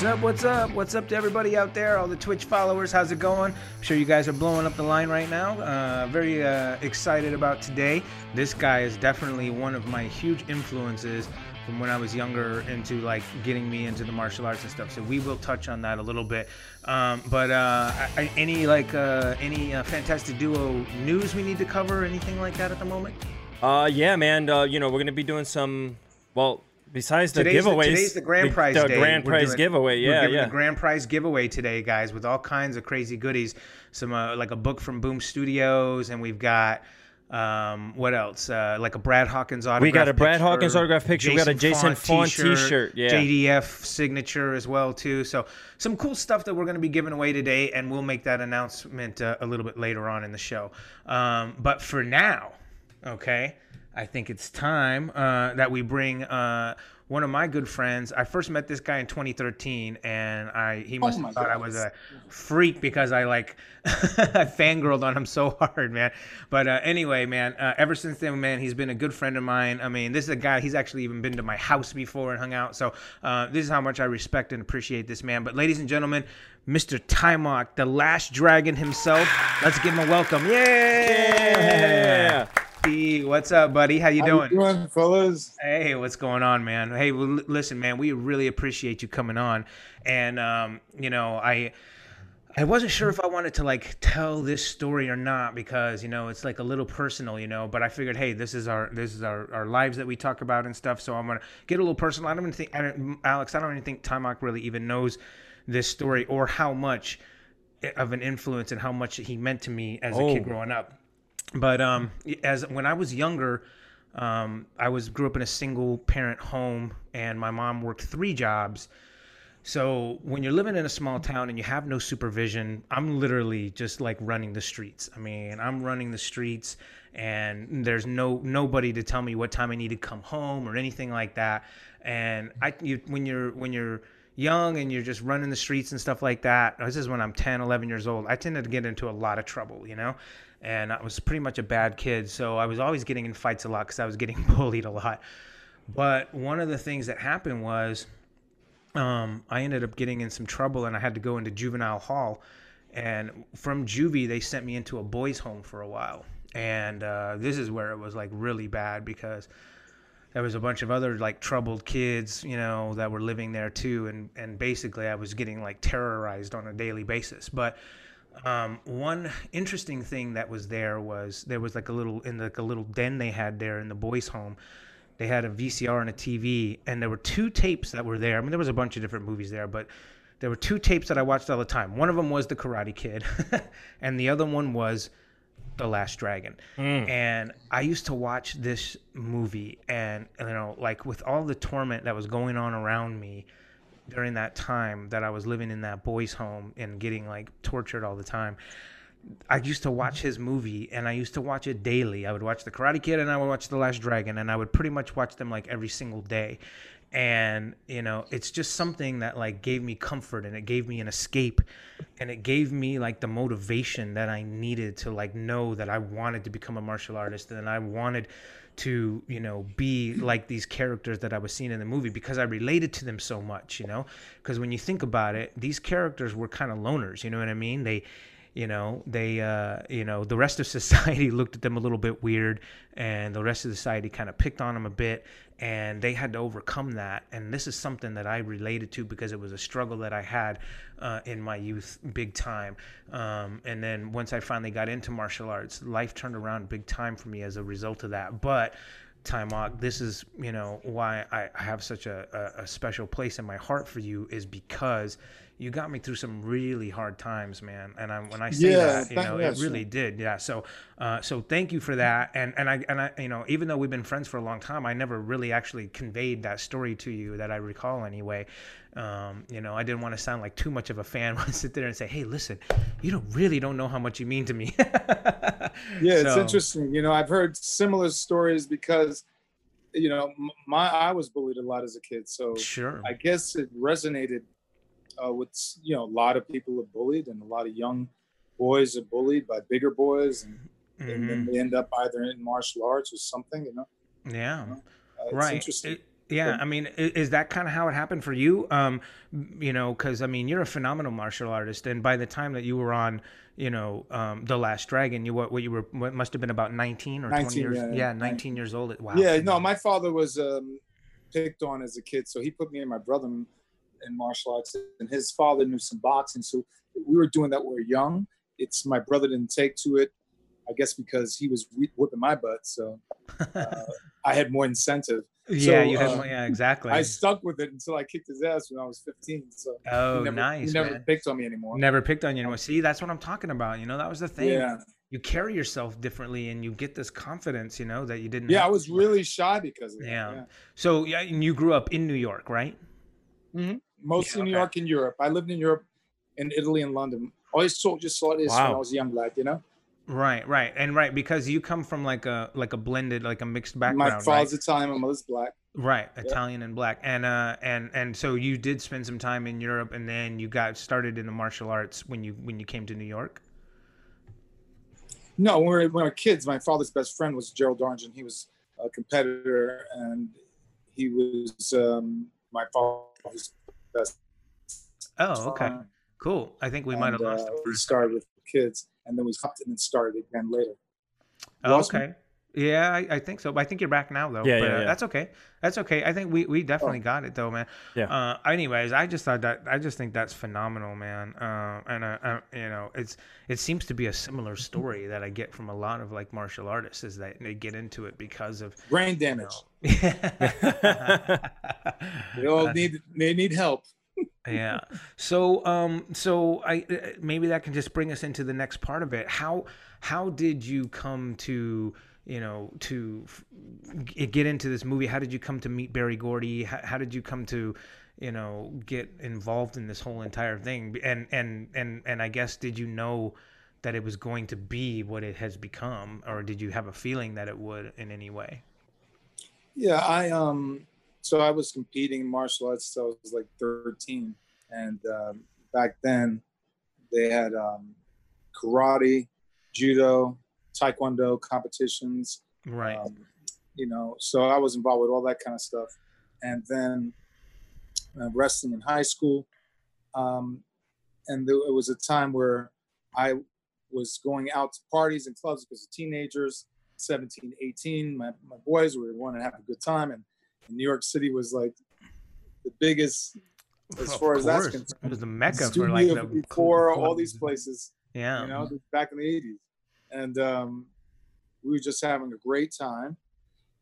What's up? What's up? What's up to everybody out there, all the Twitch followers? How's it going? I'm sure you guys are blowing up the line right now. Uh, very uh, excited about today. This guy is definitely one of my huge influences from when I was younger into like getting me into the martial arts and stuff. So we will touch on that a little bit. Um, but uh, I, any like uh, any uh, fantastic duo news we need to cover? Anything like that at the moment? Uh, yeah, man. You know, we're gonna be doing some. Well, besides the today's giveaways, the, today's the grand prize the day. grand We're prize doing- giveaway. Yeah, giving yeah. the grand prize giveaway today, guys, with all kinds of crazy goodies. Some uh, like a book from Boom Studios, and we've got. Um, what else? Uh, like a Brad Hawkins autograph. We got a Brad picture, Hawkins autograph picture. We got a Jason Fawn t-shirt, yeah. JDF signature as well too. So some cool stuff that we're going to be giving away today, and we'll make that announcement uh, a little bit later on in the show. Um, but for now, okay, I think it's time uh, that we bring uh, one of my good friends. I first met this guy in 2013, and I he must Oh have my thought I was a freak because I like I fangirled on him so hard, man. But uh, anyway, man, uh, ever since then, man, he's been a good friend of mine. I mean, this is a guy. He's actually even been to my house before and hung out. So uh, this is how much I respect and appreciate this man. But ladies and gentlemen, Mr. Taimak, the last dragon himself. Let's give him a welcome. Yeah. What's up, buddy? How you How doing? you doing, fellas? Hey, what's going on, man? Hey, well, listen, man, we really appreciate you coming on, and um, you know, I, I wasn't sure if I wanted to like tell this story or not because you know it's like a little personal, you know. But I figured, hey, this is our this is our, our lives that we talk about and stuff. So I'm gonna get a little personal. I don't even think, I don't, Alex, I don't even think Taimak really even knows this story or how much of an influence and how much he meant to me as a kid Oh. growing up but um as when i was younger um i was grew up in a single parent home and my mom worked three jobs. So when you're living in a small town and you have no supervision i'm literally just like running the streets. I mean i'm running the streets and there's no nobody to tell me what time i need to come home or anything like that. And i you, when you're when you're young and you're just running the streets and stuff like that this is when i'm 10 11 years old i tended to get into a lot of trouble you know and i was pretty much a bad kid so i was always getting in fights a lot because i was getting bullied a lot but one of the things that happened was um, I ended up getting in some trouble and I had to go into juvenile hall. And from juvie, they sent me into a boys' home for a while. And uh, this is where it was like really bad because there was a bunch of other like troubled kids, you know, that were living there too. And, and basically, I was getting like terrorized on a daily basis. But um, one interesting thing that was there was there was like a little in like a little den they had there in the boys' home they had a VCR and a TV, and there were two tapes that were there. I mean, there was a bunch of different movies there, but there were two tapes that I watched all the time. One of them was The Karate Kid, and the other one was The Last Dragon. And I used to watch this movie, and you know, like with all the torment that was going on around me during that time that I was living in that boys' home and getting like tortured all the time. I used to watch his movie and I used to watch it daily. I would watch The Karate Kid and I would watch The Last Dragon and I would pretty much watch them like every single day. And you know, it's just something that like gave me comfort and it gave me an escape and it gave me like the motivation that I needed to like know that I wanted to become a martial artist and I wanted to, you know, be like these characters that I was seeing in the movie because I related to them so much, you know? Because when you think about it, these characters were kind of loners, you know what I mean? They you know they uh, you know the rest of society looked at them a little bit weird and the rest of society kind of picked on them a bit and they had to overcome that. And this is something that i related to because it was a struggle that i had uh, in my youth big time. Um, and then once i finally got into martial arts life turned around big time for me as a result of that. But Taimak, this is you know why I have such a, a special place in my heart for you is because you got me through some really hard times, man. And I, when I say Yeah, that, you know, it really did. Yeah. So, uh, so thank you for that. And and I and I, you know, even though we've been friends for a long time, I never really actually conveyed that story to you that I recall anyway. Um, you know, I didn't want to sound like too much of a fan when I sit there and say, "Hey, listen, you don't really don't know how much you mean to me." Yeah, it's So- interesting. You know, I've heard similar stories because, you know, my I was bullied a lot as a kid, so Sure. I guess it resonated uh, with you know a lot of people are bullied and a lot of young boys are bullied by bigger boys, and, and then Mhm. they end up either in martial arts or something. You know, Yeah. uh, it's right interesting. It- Yeah, I mean, is that kind of how it happened for you? Um, you know, because I mean, you're a phenomenal martial artist, and by the time that you were on, you know, um, the Last Dragon, you what, what you were what must have been about 19 or 20 19, years, yeah, yeah, yeah, 19 years old. Wow. Yeah, no, my father was um, picked on as a kid, so he put me and my brother in, martial arts, and his father knew some boxing, so we were doing that when we were young. It's my brother didn't take to it, I guess because he was whipping my butt, so uh, I had more incentive. yeah, so, you had, uh, mo- yeah, exactly. I stuck with it until I kicked his ass when I was 15. So oh, he never, nice. he never man. picked on me anymore. Never picked on you anymore. See, that's what I'm talking about. You know, that was the thing. Yeah, You carry yourself differently, and you get this confidence. You know that you didn't. yeah, I was really shy because of that. Yeah. Yeah. So yeah, and you grew up in New York, right? Mostly Yeah, New. York and Europe. I lived in Europe, in Italy and London. I always saw just saw this when I was a young lad. You know, Right, right, and right because you come from like a like a blended, like a mixed background. my father's right? Italian, my mother's black. Right, Italian and black, and uh, and and so you did spend some time in Europe, and then you got started in the martial arts when you when you came to New York. No, when we were, when we were kids, my father's best friend was Gerald Darngin. He was a competitor, and he was um, my father's Oh, okay, cool. I think we might have lost uh, we started with kids, and then we stopped and then started again later. Oh, lost me? Okay. Yeah, I, I think so. But I think you're back now, though. Yeah, but, yeah, uh, yeah. That's okay. That's okay. I think we, we definitely Oh. got it, though, man. Yeah. Uh, anyways, I just thought that I just think that's phenomenal, man. Uh, and uh, uh, you know, it's it seems to be a similar story that I get from a lot of like martial artists is that they get into it because of Brain you damage. know. They all need they need help. yeah so um so i uh, maybe that can just bring us into the next part of it how how did you come to you know to get into this movie? How did you come to meet berry gordy? How, how did you come to you know get involved in this whole entire thing? And and and and i guess did you know that it was going to be what it has become or did you have a feeling that it would in any way? Yeah, I um so I was competing in martial arts so I was like 13 and um, back then they had um, karate, judo, taekwondo competitions. right Um, you know, so I was involved with all that kind of stuff. And then uh, wrestling in high school. Um, and there, it was a time where I was going out to parties and clubs because of teenagers, 17, 18. My, my boys were wanting to have a good time. And, and New York City was like the biggest, as far as that's concerned. it was the mecca for like the before all these places yeah you know, back in the 80s. And um, we were just having a great time.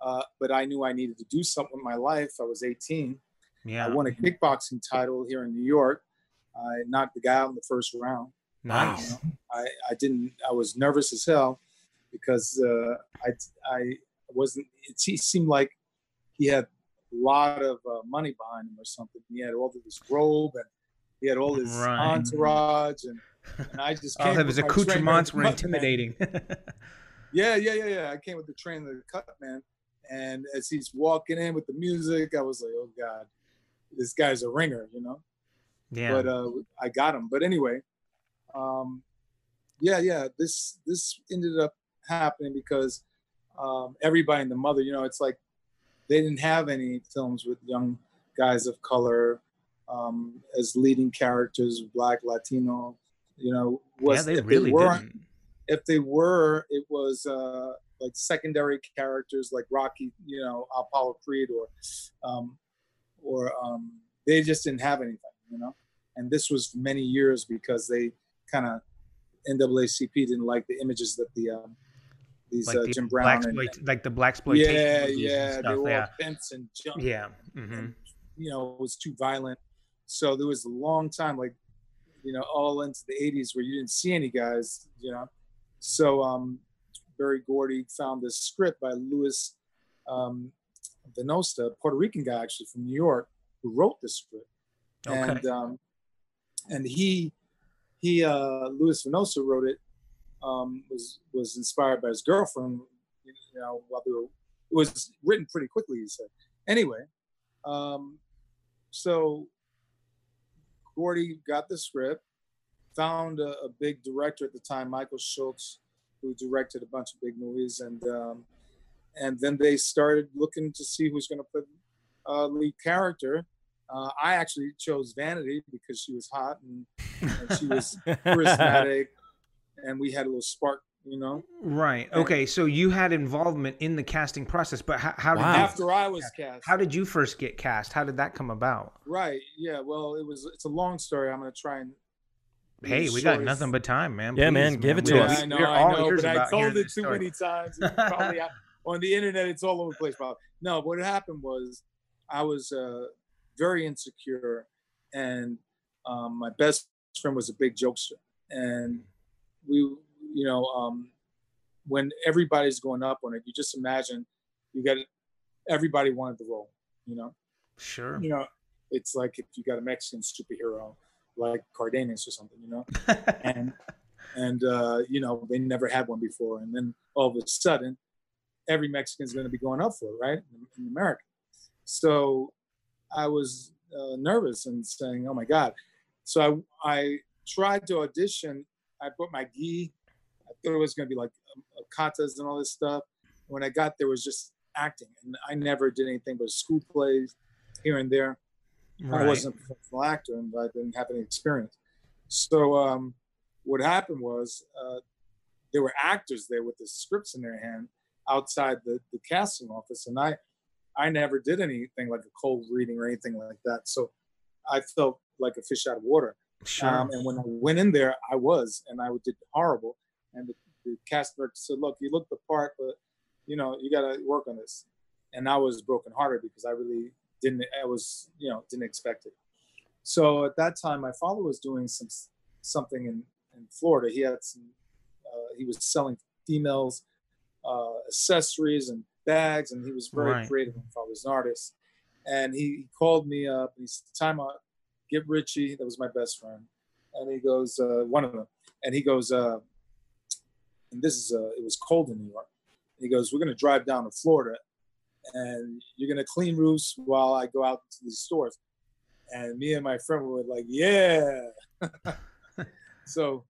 Uh, but I knew I needed to do something with my life. I was 18. yeah I won a kickboxing title here in New York. I knocked the guy out in the first round. nice You know, I, I didn't, I was nervous as hell because uh, I, I wasn't, it he seemed like he had a lot of uh, money behind him or something. He had all of this robe and he had all this Right. entourage and, and I just came All of his with my trainer, accoutrements were intimidating. Yeah, yeah, yeah, yeah. I came with the trainer, the cut man, and as he's walking in with the music, I was like, "Oh God, this guy's a ringer," you know. yeah. But uh, I got him. But anyway, um, yeah, yeah. This this ended up happening because um, everybody in the mother, you know, it's like they didn't have any films with young guys of color um, as leading characters, black, Latino. You know, was yeah, they if really were, didn't. if they were, it was uh, like secondary characters like Rocky, you know, Apollo Creed, or um, or um, they just didn't have anything, you know. And this was many years because they kind of NAACP didn't like the images that the um, these Like uh, the Jim black Brown and exploit, like the black exploitation. yeah, and yeah, they were yeah, all fence and jump yeah. hmm and you know it was too violent so there was a long time like you know all into the 80s where you didn't see any guys you know? So um berry gordy found this script by louis um venosta puerto rican guy actually from new york who wrote this script. Okay. and um and he he uh louis venosta wrote it um was was inspired by his girlfriend you know while they were it was written pretty quickly he said. Anyway um so gordy got the script found a, a big director at the time michael schultz who directed a bunch of big movies and um and then they started looking to see who's going to put uh, lead character. Uh, I actually chose Vanity because she was hot and, and she was charismatic, and we had a little spark, you know. Right. Okay. So you had involvement in the casting process, but how, how did Wow. you, After I was cast, how did you first get cast? How did that come about? right? Yeah. Well, it was. It's a long story. I'm gonna try and. Hey, we got nothing but time, man. Yeah, Please, man, give it to Yeah, us. I know, we're I all know, ears but I about told it too story. many times. Probably on the internet, it's all over the place. Probably. No, what happened was I was uh, very insecure, and um, my best friend was a big jokester, and we, you know, um, when everybody's going up on it, you just imagine you got everybody wanted the role, you know. Sure. You know, it's like if you got a Mexican superhero like Cardenas or something, you know and and uh, you know they never had one before, and then all of a sudden, every Mexican is going to be going up for it, right? In, in America. So I was uh, nervous and saying, "Oh my God!" So I I tried to audition. I put my gi. I thought it was going to be like um, uh, katas and all this stuff. When I got there, it was just acting, and I never did anything but school plays here and there. I wasn't a professional actor and I didn't have any experience. So um, what happened was uh, there were actors there with the scripts in their hand outside the, the casting office, and I I never did anything like a cold reading or anything like that. So I felt like a fish out of water. Sure. Um, and when I went in there, I was, and I did horrible. And the, the cast director said, "Look, you look the part, but you know you got to work on this." And I was brokenhearted because I really didn't. I was, you know, didn't expect it. So at that time, my father was doing some something in in Florida. He had some. Uh, he was selling females uh, accessories and bags, and he was very Right. creative. My father was an artist, and he, he called me up. He said, "Taimak, get Richie." That was my best friend, and he goes, uh, one of them, and he goes, uh, and this is uh, it was cold in New York. He goes, "We're going to drive down to Florida, and you're going to clean roofs while I go out to these stores." And me and my friend were like, "Yeah." so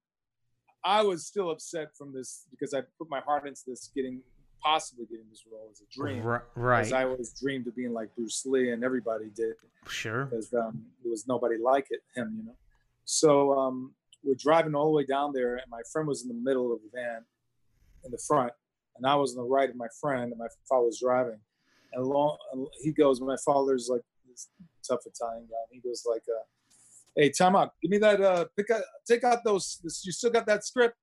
I was still upset from this because I put my heart into this, getting possibly getting this role as a dream. Right. Because. I always dreamed of being like Bruce Lee, and everybody did Sure. because um, there was nobody like it, him, you know. So um, we're driving all the way down there, and my friend was in the middle of the van, in the front, and I was on the right of my friend, and my father was driving. And long, he goes, my father's like this tough Italian guy. And he goes like, uh, "Hey, time out. Give me that. Uh, pick out, take out those. This, you still got that script?"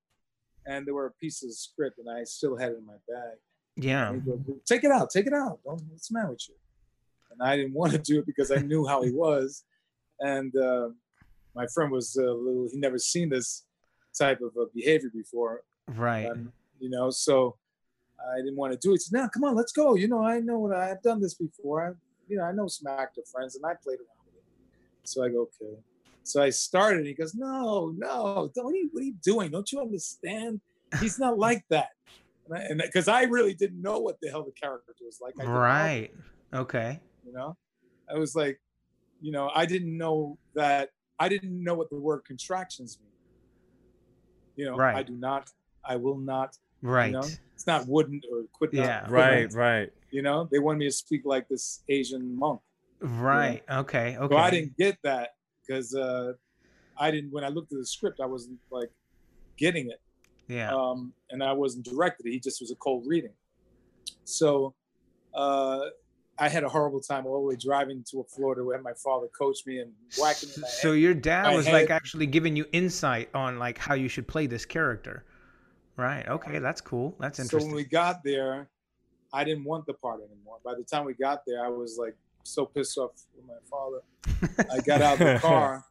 And there were pieces of script, and I still had it in my bag. Yeah. Goes, take it out, take it out. Don't, what's the matter with you? And I didn't want to do it because I knew how he was. And uh, my friend was a little, he never seen this type of uh, behavior before, Right. um, you know, so I didn't want to do it. He said, no, come on, let's go. You know, I know what I, I've done this before. I, you know, I know some actor friends and I played around with it. So I go, okay. So I started. He goes, no, no, don't, what, are you, what are you doing? Don't you understand? He's not like that. And because I, really didn't know what the hell the character was like. I didn't know, Right. Okay. you know, I was like, you know, I didn't know that. I didn't know what the word contractions mean. You know, Right. I do not. I will not. Right. You know, it's not wouldn't or could not. Yeah. could Right, not. right. You know, they wanted me to speak like this Asian monk. Right. Okay. Okay. So I didn't get that because uh, I didn't. When I looked at the script, I wasn't like getting it. Yeah. um, and I wasn't directed. He just was a cold reading. So uh, I had a horrible time all the way driving to Florida where my father coached me and whacking me So head. your dad was like actually giving you insight on like how you should play this character. Right. Okay. That's cool. That's interesting. So when we got there, I didn't want the part anymore. By the time we got there, I was like so pissed off with my father. I got out of the car,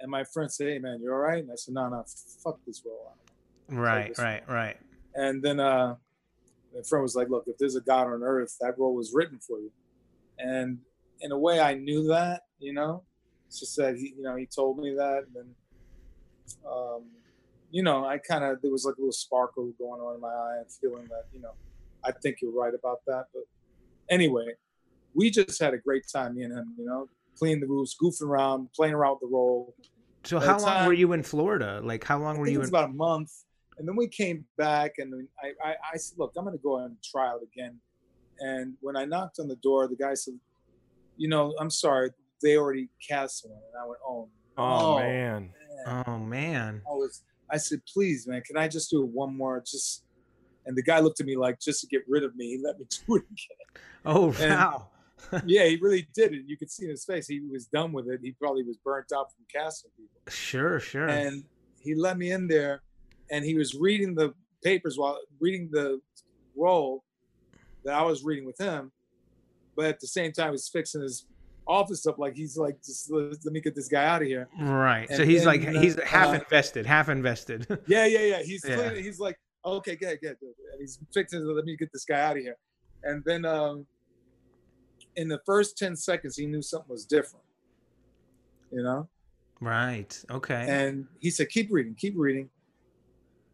and my friend said, "Hey man, you're all right?" And I said, "No, no, fuck this role." right. this- Right. Right. And then uh, my friend was like, "Look, if there's a God on earth, that role was written for you." And in a way, I knew that. You know, it's just that he, you know, he told me that, and then, um, you know, I kind of there was like a little sparkle going on in my eye, and feeling that, you know, I think you're right about that. But anyway, we just had a great time, me and him. You know, cleaning the roofs, goofing around, playing around with the role. So By how long were you in Florida? Like how long were you it was in? about a month, and then we came back, and I, I, I said, "Look, I'm going to go and try out again." And when I knocked on the door, the guy said, you know, I'm sorry, they already cast one. And I went, oh, Oh, no, man. man. Oh man. I was, I said, please, man, can I just do it one more? Just, and the guy looked at me like, just to get rid of me, he let me do it again. Oh And- wow. yeah, he really did it. You could see in his face, he was done with it. He probably was burnt out from casting people. Sure, sure. And he let me in there, and he was reading the papers while reading the role that I was reading with him, but at the same time, he's fixing his office up like he's like, just let, me get this guy out of here. right. So and he's like then, he's uh, half uh, invested, half invested. Yeah, yeah, yeah. He's Yeah. cleaning, he's like, okay, good, good. And he's fixing. Let me get this guy out of here. And then um, in the first 10 seconds, he knew something was different, you know? right. Okay. And he said, keep reading, keep reading.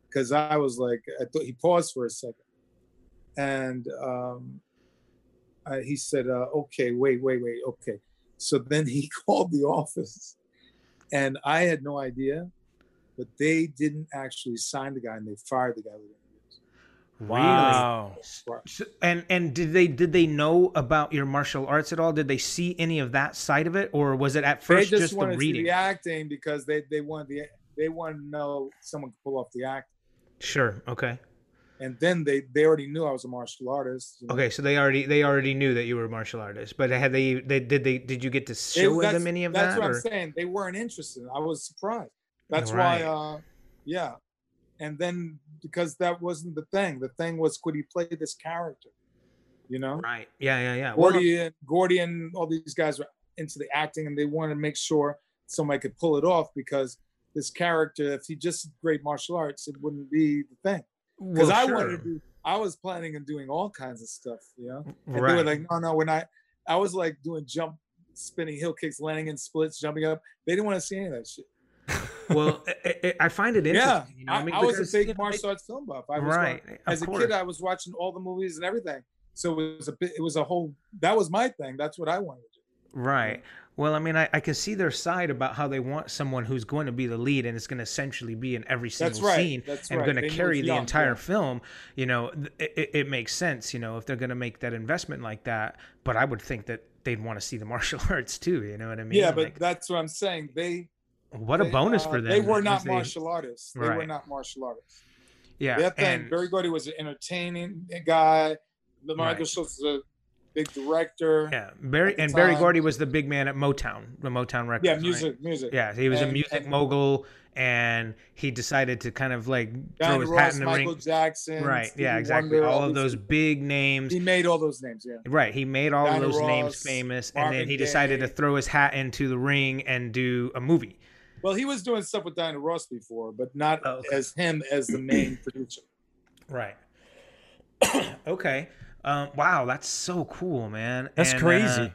Because I was like, I thought he paused for a second. And um, I, he said, uh, okay, wait, wait, wait, okay. So then he called the office. And I had no idea, but they didn't actually sign the guy and they fired the guy within years. Wow. So, and and did they did they know about your martial arts at all? Did they see any of that side of it, or was it at They first just, just, the wanted to see reading? the acting because they, they wanted the they wanted to know someone could pull off the act. Sure. Okay. And then they, they already knew I was a martial artist. you know. Okay. So they already they already knew that you were a martial artist, but had they they did they did you get to It- show that's, them any of that's that? That's what or- I'm saying. They weren't interested. I was surprised. That's Right. why, uh, yeah. And then because that wasn't the thing. The thing was, could he play this character? You know, Right. Yeah. Yeah. Yeah. Well, Gordy and Gordy and all these guys were into the acting, and they wanted to make sure somebody could pull it off because this character, if he just did great martial arts, it wouldn't be the thing. Because well, I sure. wanted to do, I was planning on doing all kinds of stuff. You know. And they were like, no, no, we're not. I was like doing jump, spinning heel kicks, landing in splits, jumping up. They didn't want to see any of that shit. well, I, find it Yeah, interesting. you know, I, mean, I was a big martial arts film buff. I was right. of as a course. kid, I was watching all the movies and everything. So it was a bit. It was a whole. That was my thing. That's what I wanted to do. Right. Well, I mean, I, I can see their side about how they want someone who's going to be the lead and it's going to essentially be in every single right. scene That's and right. going to knew carry the young, entire yeah. film. You know, it, it- it makes sense, you know, if they're going to make that investment like that. But I would think that they'd want to see the martial arts too. You know what I mean? yeah, but Like, that's what I'm saying. They. what a bonus uh, for them. They were not they- martial artists. They were not martial artists. Yeah. Their thing. and- Berry Gordy was an entertaining guy. Michael Right. Schultz was big director. yeah. Berry and Berry. Gordy was the big man at Motown, the Motown Records. Yeah, right? music, music. Yeah, he was a music and- mogul, and he decided to kind of like throw his Ross, hat in the Michael ring. Jackson. Right. Stevie Yeah. Exactly. Wonder, all of those big names. He made all those names. Yeah. Right. He made all Diana those names Ross, famous, and then Marvin he decided to throw his hat into the ring and do a movie. Well, he was doing stuff with Diana Ross before, but not Oh, okay. as him as the main producer. Right. okay. Um, wow, that's so cool, man. That's And, crazy. uh,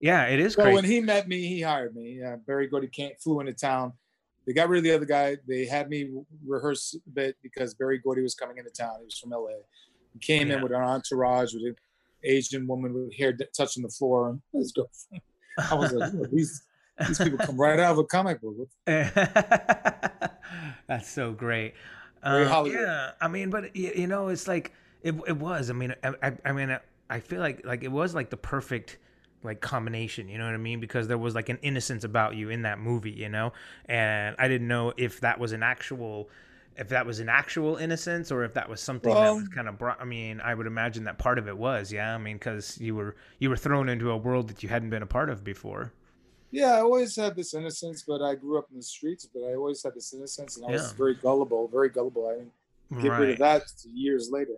yeah, it is So crazy. when he met me, he hired me. Yeah, Berry Gordy came, flew into town. They got rid of the other guy. They had me rehearse a bit because Berry Gordy was coming into town. He was from LA. He came Yeah. in with an entourage with an Asian woman with hair touching the floor. And his girlfriend. I was like, "Yo, these these people come right out of a comic book. That's so great. Very Um, Hollywood. yeah, I mean, but y- you know, it's like it, it was. I mean, I, I, I mean, I feel like like it was like the perfect like combination. You know what I mean? Because there was like an innocence about you in that movie. You know, and I didn't know if that was an actual. If that was an actual innocence, or if that was something that was kind of brought, I mean, I would imagine that part of it was, yeah. I mean, because you were you were thrown into a world that you hadn't been a part of before. Yeah, I always had this innocence, but I grew up in the streets. But I always had this innocence, and I was very gullible, very gullible. I didn't get rid of that years later.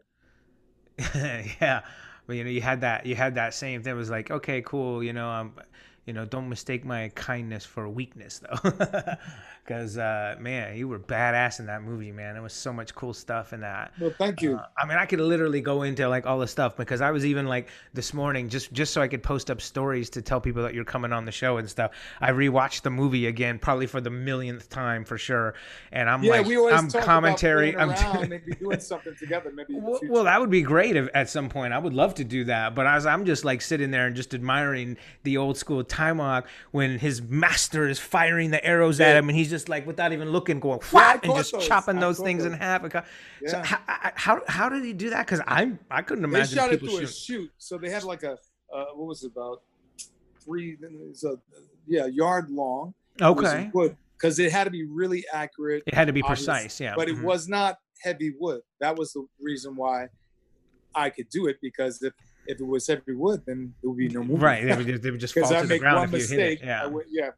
yeah. But you know you had that you had that same thing. It was like okay cool you know um you know don't mistake my kindness for weakness though because uh man you were badass in that movie man there was so much cool stuff in that Well, thank you. uh, I mean, I could literally go into like all the stuff because I was even like this morning just just so I could post up stories to tell people that you're coming on the show and stuff. I rewatched the movie again, probably for the millionth time for sure. And I'm yeah, like, we I'm commentary. I'm around, maybe doing something together. Maybe. Well, well, that would be great if, at some point. I would love to do that. But as I'm just like sitting there and just admiring the old school Taimak when his master is firing the arrows at him and he's just like without even looking, going Yeah, and just those. chopping those things in those. half. So how, how how did he do that? Because I'm I couldn't imagine. they shot it through a shoot. so they had like a uh, what was it about three, a yeah yard long. Okay. wood because it had to be really accurate, It had to be obvious, precise. Yeah. but it mhm. was not heavy wood. That was the reason why I could do it because if if it was heavy wood, then it would be no movie. right. They would just, they would just fall Because I to the ground one if you mistake. hit it. Yeah. Would, yeah.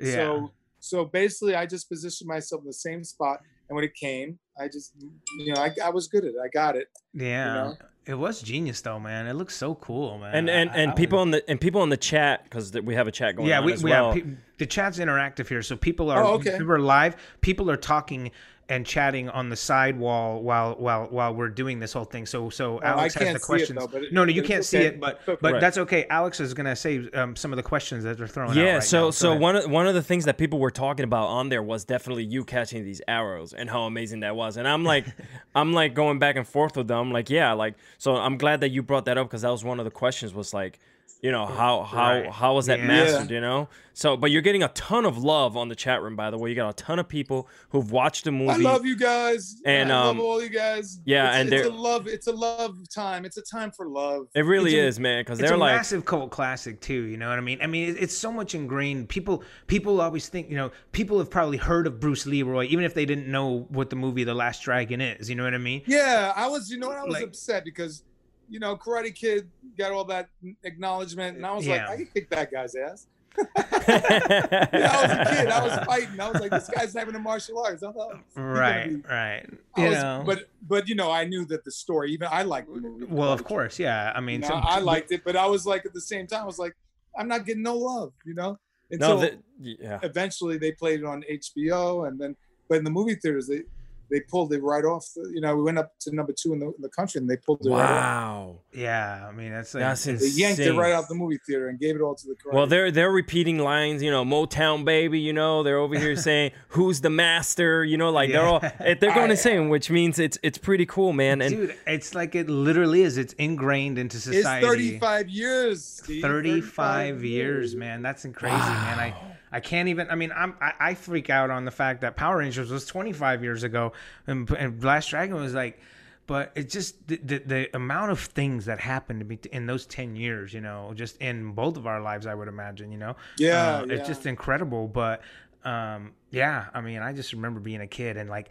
Yeah. So so basically, I just positioned myself in the same spot, and when it came, I just you know I, I was good at it. I got it. Yeah. know? It was genius though, man. It looks so cool, man. And and I- and I people was- in the and people in the chat because we have a chat going yeah, on we, as we well. have pe- the chat's interactive here, so people are Oh, okay. we're live. People are talking and chatting on the side wall while while while we're doing this whole thing. So so I Alex has the see it, questions. though, it- no, no, you can't see it, but It's okay. but that's okay. Alex is gonna say um, some of the questions that they're throwing out. yeah, right so now. so ahead. one of one of the things that people were talking about on there was definitely you catching these arrows and how amazing that was. And I'm like, I'm like going back and forth with them. like, yeah, like so. I'm glad that you brought that up because that was one of the questions. Was like, you know, how how Right. how was that Yeah. mastered? You know. So, but you're getting a ton of love on the chat room. By the way, you got a ton of people who've watched the movie. I love you guys, And, I um, love all you guys. yeah, it's, and it's a love. It's a love time. It's a time for love. it really It's a- is, man, because it's they're a like, massive cult classic too. You know what I mean? I mean, it- it's so much ingrained. People, people always think, you know, people have probably heard of Bruce Leroy, even if they didn't know what the movie The Last Dragon is. You know what I mean? Yeah, I was. You know, what? I was Like- upset because, you know, Karate Kid got all that acknowledgement, and I was like, I could kick that guy's ass. yeah, Yeah, I was a kid. I was fighting. I was like, this guy's not even in martial arts. I thought, Right, be- right. I You was- know, but but you know, I knew that the story. Even I liked the movie. well, of course, yeah. I You mean, know, some- I liked it, but I was like, at the same time, I was like, I'm not getting no love. You know, no, that, yeah. eventually they played it on HBO, and then but in the movie theaters they they pulled it right off. The, you know, we went up to number two in the, in the country, and they pulled it right off. Wow, yeah. I mean, that's like, that's They insane. yanked it right out the movie theater and gave it all to the crowd. Well, they're they're repeating lines, you know, Motown baby, you know, they're over here saying who's the master, you know, like they're all eh, they're going I- insane, uh, which means it's it's pretty cool, man. And dude, it's like it literally is. It's ingrained into society. it's 35 years. Steve. 35 years, man. That's crazy, man. I I can't even. I mean, I'm I, I freak out on the fact that Power Rangers was 25 years ago, and, and Last Dragon was like. But it's just the, the the amount of things that happened to me in those 10 years, you know, just in both of our lives, I would imagine, you know. Yeah, Uh, yeah. it's just incredible. But um, yeah, I mean, I just remember being a kid and like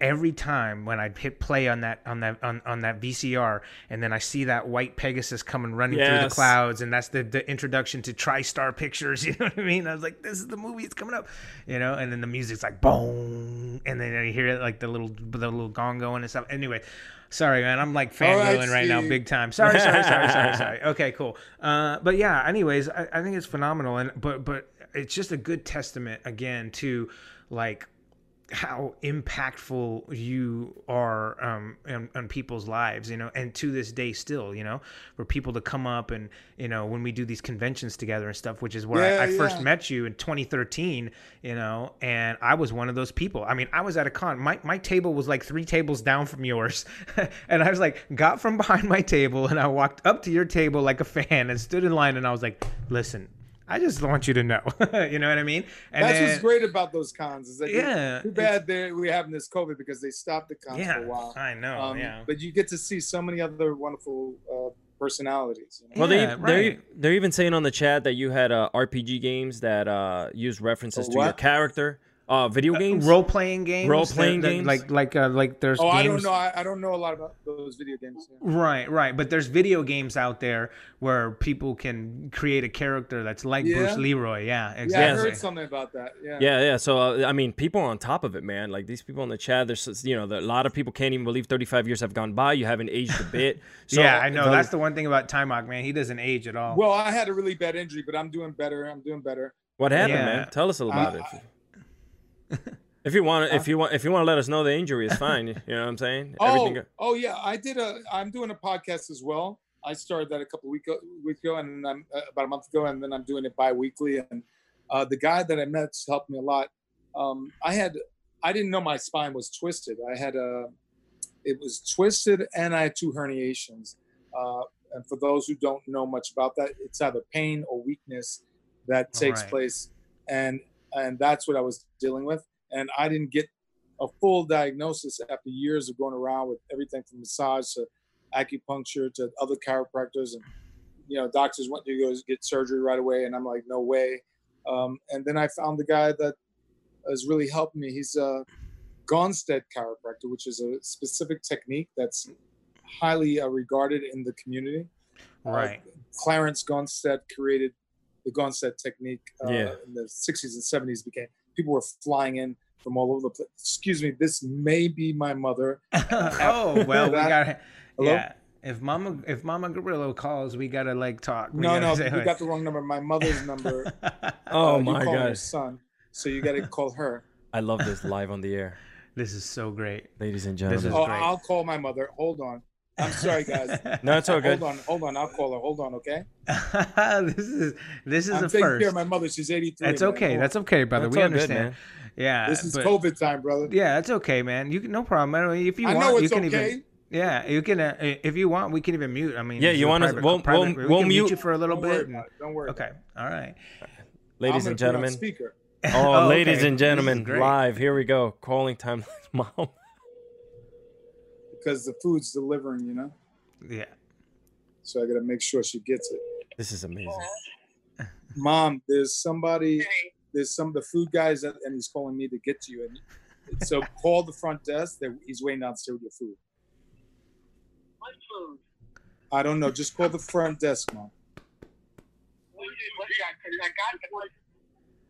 every time when I'd hit play on that on that on, on that VCR, and then I see that white Pegasus coming running through the clouds, and that's the, the introduction to TriStar Pictures. You know what I mean? I was like, this is the movie. It's coming up, you know. And then the music's like boom, and then you hear it like the little the little gong going and stuff. Anyway. Sorry, man. I'm like All right, fangirling right now, big time. Sorry, sorry, sorry, sorry, sorry. Okay, cool. Uh, but yeah, anyways, I, I think it's phenomenal, and but but it's just a good testament again to like how impactful you are um on, on people's lives you know and to this day still you know for people to come up and you know when we do these conventions together and stuff which is where I, I Yeah, first yeah. met you in 2013 you know and i was one of those people i mean i was at a con my, my table was like three tables down from yours and i was like got from behind my table and i walked up to your table like a fan and stood in line and i was like listen I just want you to know, you know what I mean? And That's then- what's great about those cons. Is that Yeah, too bad they we're having this COVID because they stopped the cons Yeah, for a while. I know. Um, yeah. But you get to see so many other wonderful uh, personalities. You know? well, Yeah, they they're right. they're even saying on the chat that you had uh, RPG games that uh, use references to your character, uh, video games. role playing games, Role-playing that- that- games? like like uh, like there's Oh, games. I don't know. I, I don't know a lot about those video games. Yeah. Right, right, but there's video games out there where people can create a character that's like Yeah? Bruce Leroy. Yeah, exactly. Yeah, I exactly. heard something about that. Yeah. Yeah, yeah. So uh, I mean, people are on top of it, man. Like these people in the chat, there's you know, the, a lot of people can't even believe 35 years have gone by. You haven't aged a bit. So, yeah, I know. the- That's the one thing about Taimak, man. He doesn't age at all. Well, I had a really bad injury, but I'm doing better. I'm doing better. what happened, Yeah. man. Tell us all about Uh, it. If you want, if you want, if you want to let us know the injury, it's fine. You know what I'm saying? Oh, Everything. oh yeah. I did a. I'm doing a podcast as well. I started that a couple week weeks ago, and I'm uh, about a month ago, and then I'm doing it bi-weekly. And uh, the guy that I met's helped me a lot. Um, I had, I didn't know my spine was twisted. I had a, it was twisted, and I had two herniations. Uh, and for those who don't know much about that, it's either pain or weakness that takes Right. place, and and that's what I was dealing with. And I didn't get a full diagnosis after years of going around with everything from massage to acupuncture to other chiropractors and you know, doctors want you to go get surgery right away, and I'm like, no way. Um, and then I found the guy that has really helped me. He's a Gonstead chiropractor, which is a specific technique that's highly uh, regarded in the community. Uh, Right. Clarence Gonstead created the Gonstead technique uh, Yeah. in the 60s and 70s. Became people were flying in from all over the place. Excuse me, this may be my mother. oh well, we That- got Hello? yeah. If Mama if Mama Gorilla calls, we gotta like talk. We No, no, say, you got the wrong number. My mother's number. Oh uh, you my call her god. son. So you got to call her. I love this live on the air. this is so great. Ladies and This gentlemen. is Oh, great. I'll call my mother. Hold on. I'm sorry, guys. No, it's all good. Hold on, hold on. I'll call her. Hold on, okay? this is this is I'm a taking first. care of my mother. She's 83. That's okay. Hold. That's okay, brother. That's we all good, understand. man. Yeah. This is but- COVID time, brother. Yeah, that's okay, man. You can no problem. I mean, if you I want, know you it's can okay. even. Yeah, you can. Uh, if you want, we can even mute. I mean, Yeah, you want to? private- we'll- private- we'll- we we'll can mute mute- you for a little Don't worry bit. about it. Don't worry. Okay, all right. Ladies I'm and gonna put it on gentlemen. speaker Oh, okay. ladies and gentlemen, live. Here we go. Calling time. Mom. Because the food's delivering, you know. Yeah. So I got to make sure she gets it. This is amazing. Mom, there's somebody. There's some of the food guys, that, and he's calling me to get to you. And so call the front desk. That he's waiting downstairs with your food. What food? I don't know. Just call the front desk, mom. What is what I, I got one.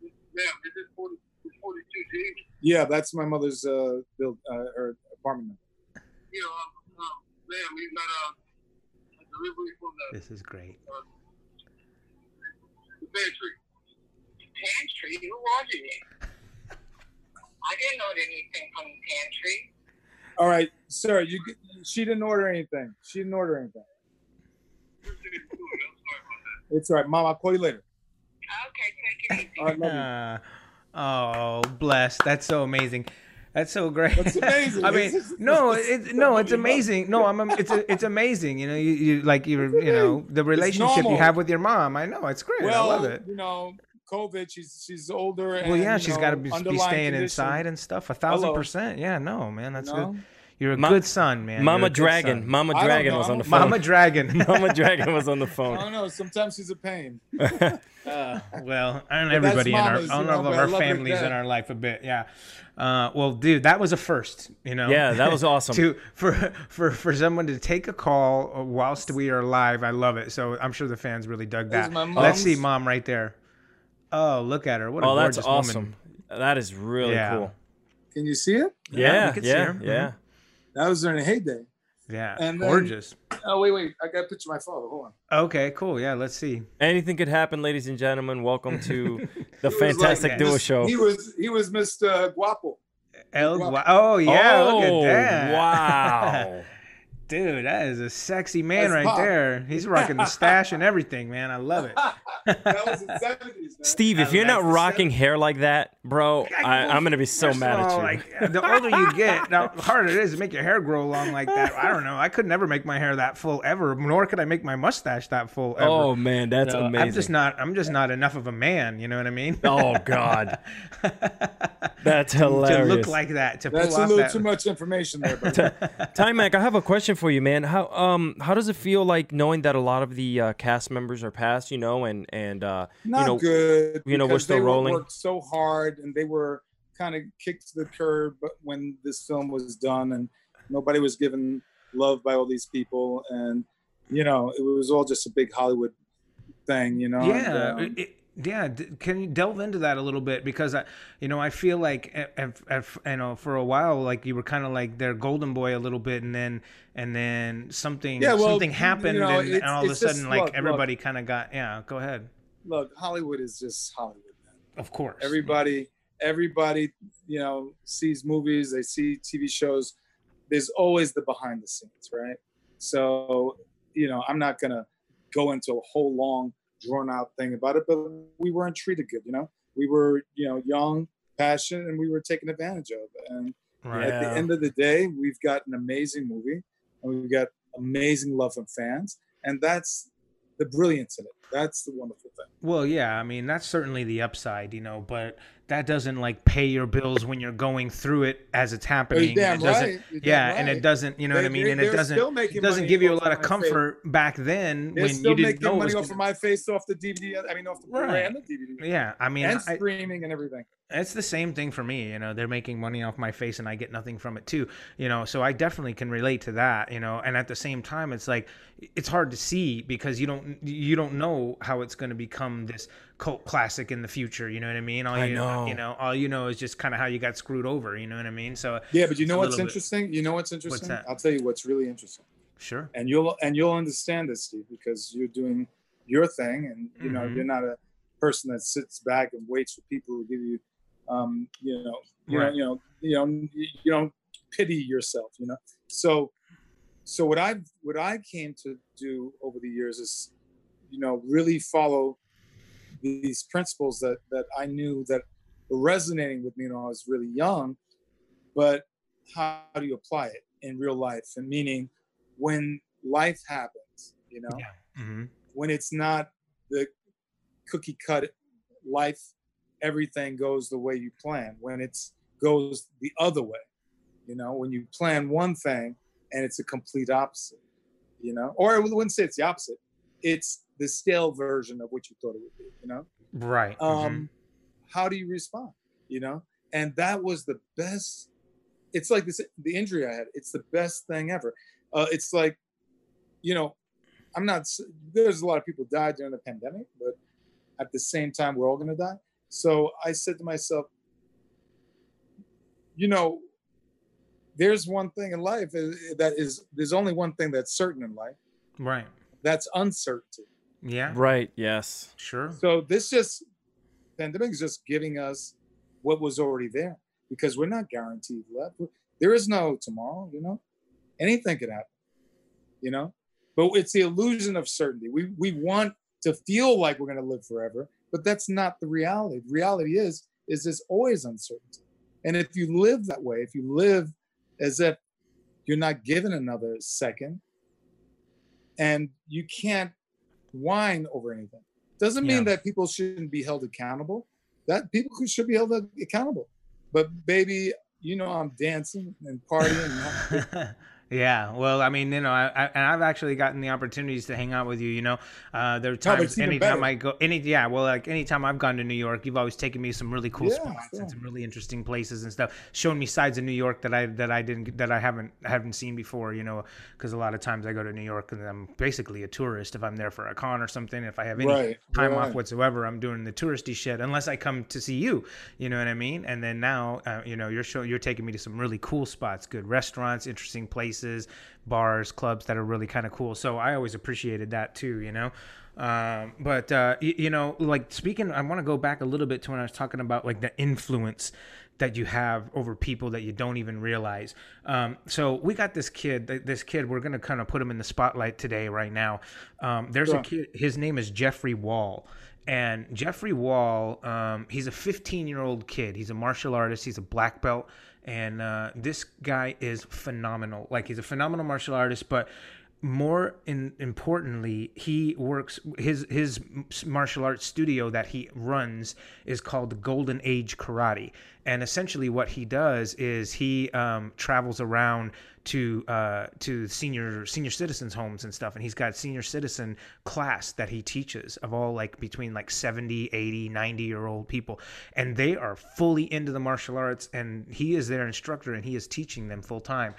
Ma'am, is this 40, 42 G? Yeah, that's my mother's uh, build uh, her apartment. number. You know, um, um, ma'am, we got a, a delivery from the, This is great. the pantry. Pantry? Who ordered it? I didn't order anything from the pantry. All right, sir. You she didn't order anything. She didn't order anything. Where's the food? I'm sorry about that. It's all right, mom. I'll call you later. Okay, take it easy. All right, love you. Uh, oh, bless. That's so amazing. That's so great. That's amazing. I mean, no, it's it's no, it's amazing. No, I'm. It's a, it's amazing. You know, you, you like you you know the relationship you have with your mom. I know it's great. I love it. you know, COVID. She's she's older. And, Well, yeah, she's got to be, be staying condition, inside and stuff. A thousand Hello. percent. Yeah, no, man, that's know? good. You're a Ma- good son, man. Mama Dragon. Mama I don't Dragon know. was on the phone. Mama Dragon. Mama Dragon was on the I phone. don't know. Sometimes she's a pain. Uh, well, I don't know everybody in our, mamas, I don't you know know, of our love her to families in our life a bit. Yeah. Uh, well, dude, that was a first. You know. Yeah, that was awesome. to for for for someone to take a call whilst we are live, I love it. So I'm sure the fans really dug This that. is my Let's see, mom, right there. Oh, look at her! What a Oh, that's awesome. woman. That is really Yeah. cool. Can you see it? Yeah, we Yeah, can see yeah, her. Mhm. yeah. That was during a heyday. Yeah, And then- gorgeous. Oh wait, wait. I got a picture of my father. Hold on. Okay, cool. Yeah, let's see. Anything could happen, ladies and gentlemen. Welcome to the He was like Fantastic Duo Miss- Show. He was he was Mr. Guapo. El Wow. Gua- Oh yeah, look Oh, at that. Wow. Dude, that is a sexy man That's right Pop. there. He's rocking the stash and everything, man. I love it. that was in the seventies, man. Steve, if Oh, you're not that's the rocking hair like that, bro, I, I'm gonna be so First mad of at all, you. Like the older you get, the harder it is to make your hair grow long like that. I don't know. I could never make my hair that full ever, nor could I make my mustache that full ever. oh man, that's So amazing. I'm just not. I'm just not enough of a man. You know what I mean? Oh God, that's hilarious. to look like that. To That's pull a off little that. too much information there. But Taimak, I have a question for you, man. How um how does it feel like knowing that a lot of the uh, cast members are passed, you know, and and uh, not you know, good. you know, we're still they rolling. Worked so hard, and they were kind of kicked to the curb when this film was done, and nobody was given love by all these people, and you know, it was all just a big Hollywood thing, you know. and, yeah um, it- yeah d- can you delve into that a little bit? Because i you know i feel like eh, eh, eh, if, if, you know for a while like you were kind of like their golden boy a little bit and then and then something Yeah, well, something you happened know, and, and all of a it's just- sudden like look, everybody kind of got yeah go ahead. Look, Hollywood is just Hollywood, man. of course. Everybody everybody you know sees movies they see tv shows. There's always the behind the scenes right? So you know i'm not gonna go into a whole long drawn out thing about it but we weren't treated good you know? We were you know young passionate and we were taken advantage of. And right at the end of the day we've got an amazing movie and we've got amazing love from fans and that's the brilliance in it. That's the wonderful thing. Well, yeah, I mean that's certainly the upside, you know. But that doesn't like pay your bills when you're going through it as it's happening. damn it doesn't, right. You're yeah, damn and it doesn't, you know what I mean, and it doesn't still making it doesn't give you a lot of my face. comfort back then They're when still you didn't making know. it money was off of my face off the DVD. I mean, off the Right. and the DVD, yeah, I mean, and I, streaming and everything. It's the same thing for me you know they're making money off my face and i get nothing from it too you know so i definitely can relate to that you know and at the same time it's like it's hard to see because you don't you don't know how it's going to become this cult classic in the future you know what i mean all I you know. you know all you know is just kind of how you got screwed over you know what i mean so Yeah, but you know what's little bit- interesting? You know what's interesting? that? I'll tell you what's really interesting, sure and you'll and you'll understand this, Steve, because you're doing your thing, and you know Mhm. you're not a person that sits back and waits for people to give you, um, you know, you Right. know, you know, you know, you you don't pity yourself, you know. So, so what I what I came to do over the years is, you know, really follow these principles that that I knew that were resonating with me when I was really young, but how do you apply it in real life? And meaning when life happens, you know, yeah hmm when it's not the cookie cut life, everything goes the way you plan. When it's goes the other way, you know, when you plan one thing and it's a complete opposite, you know, or I wouldn't say it's the opposite. It's the stale version of what you thought it would be, you know right mhm. um how do you respond you know and that was the best it's like this the injury i had it's the best thing ever uh it's like you know i'm not there's a lot of people died during the pandemic but at the same time we're all going to die so i said to myself you know there's one thing in life that is there's only one thing that's certain in life right that's uncertainty yeah Right. Yes. sure so this just pandemic is just giving us what was already there because we're not guaranteed left. There is no tomorrow, you know. Anything could happen, you know. But it's the illusion of certainty. We we want to feel like we're going to live forever, but that's not the reality. The reality is is there's always uncertainty. And if you live that way, if you live as if you're not given another second, and you can't whine over anything. Doesn't mean Yeah. that people shouldn't be held accountable. That people should be held accountable. But baby, you know I'm dancing and partying. yeah, well, I mean, you know, I, I and I've actually gotten the opportunities to hang out with you. You know, uh, there are times even anytime. I go, any yeah, well, like anytime I've gone to New York, you've always taken me some really cool Yeah, spots yeah. and some really interesting places and stuff. showing me sides of New York that I that I didn't that I haven't haven't seen before. You know, because a lot of times I go to New York and I'm basically a tourist if I'm there for a con or something. If I have any Right, time off whatsoever, I'm doing the touristy shit unless I come to see you. You know what I mean? And then now, uh, you know, you're show, you're taking me to some really cool spots, good restaurants, interesting places, bars, clubs that are really kind of cool. So I always appreciated that too. You know. Um, but uh, y- you know, like speaking, I want to go back a little bit to when I was talking about like the influence that you have over people that you don't even realize. Um, so we got this kid. th- This kid, we're gonna kind of put him in the spotlight today, right now. Um, there's a kid. His name is Jeffrey Wall. And Jeffrey Wall, um, he's a 15 year old kid. He's a martial artist. He's a black belt. And uh, this guy is phenomenal. Like, he's a phenomenal martial artist, but more in, importantly, he works his his martial arts studio that he runs is called Golden Age Karate, and essentially what he does is he um, travels around to uh, to senior senior citizens homes and stuff and he's got senior citizen class that he teaches of all like between like 70 80 90 year old people and they are fully into the martial arts and he is their instructor and he is teaching them full time.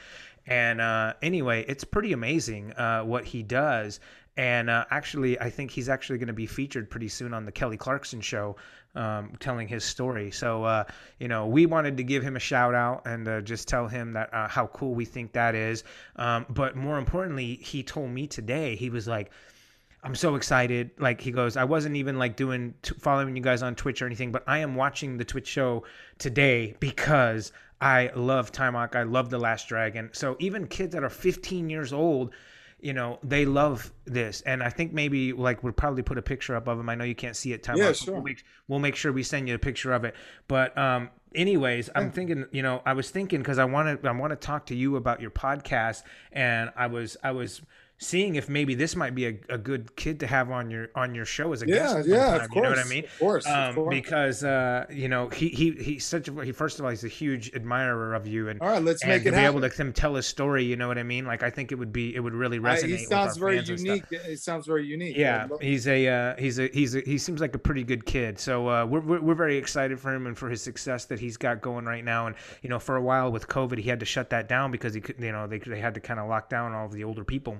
And uh, anyway it's pretty amazing uh, what he does and uh, actually i think he's actually going to be featured pretty soon on the kelly clarkson show um, telling his story so uh, you know we wanted to give him a shout out and uh, just tell him that uh, how cool we think that is um, but more importantly he told me today he was like I'm so excited. Like he goes, I wasn't even like doing t- following you guys on Twitch or anything, but I am watching the Twitch show today because I love Taimak. I love The Last Dragon. So even kids that are 15 years old, you know, they love this. And I think maybe like we'll probably put a picture up of him. I know you can't see it, Taimak. Yeah, sure. We'll make, we'll make sure we send you a picture of it. But um, anyways, I'm thinking, you know, I was thinking because I want to I want to talk to you about your podcast, and I was I was seeing if maybe this might be a, a good kid to have on your on your show as a Yeah, guest. yeah, sometime, of You know what I mean? of course, of Um, course. because uh, you know he he he's such a he first of all he's a huge admirer of you and All right, let's and make to it be happen. able to him tell his story. You know what I mean? Like I think it would be it would really I- resonate. he with sounds very unique. He sounds very unique. Yeah, he's a uh, he's a he's a he seems like a pretty good kid. So uh, we're, we're we're very excited for him and for his success that he's got going right now. And you know, for a while with COVID, he had to shut that down because he could you know they they had to kind of lock down all of the older people.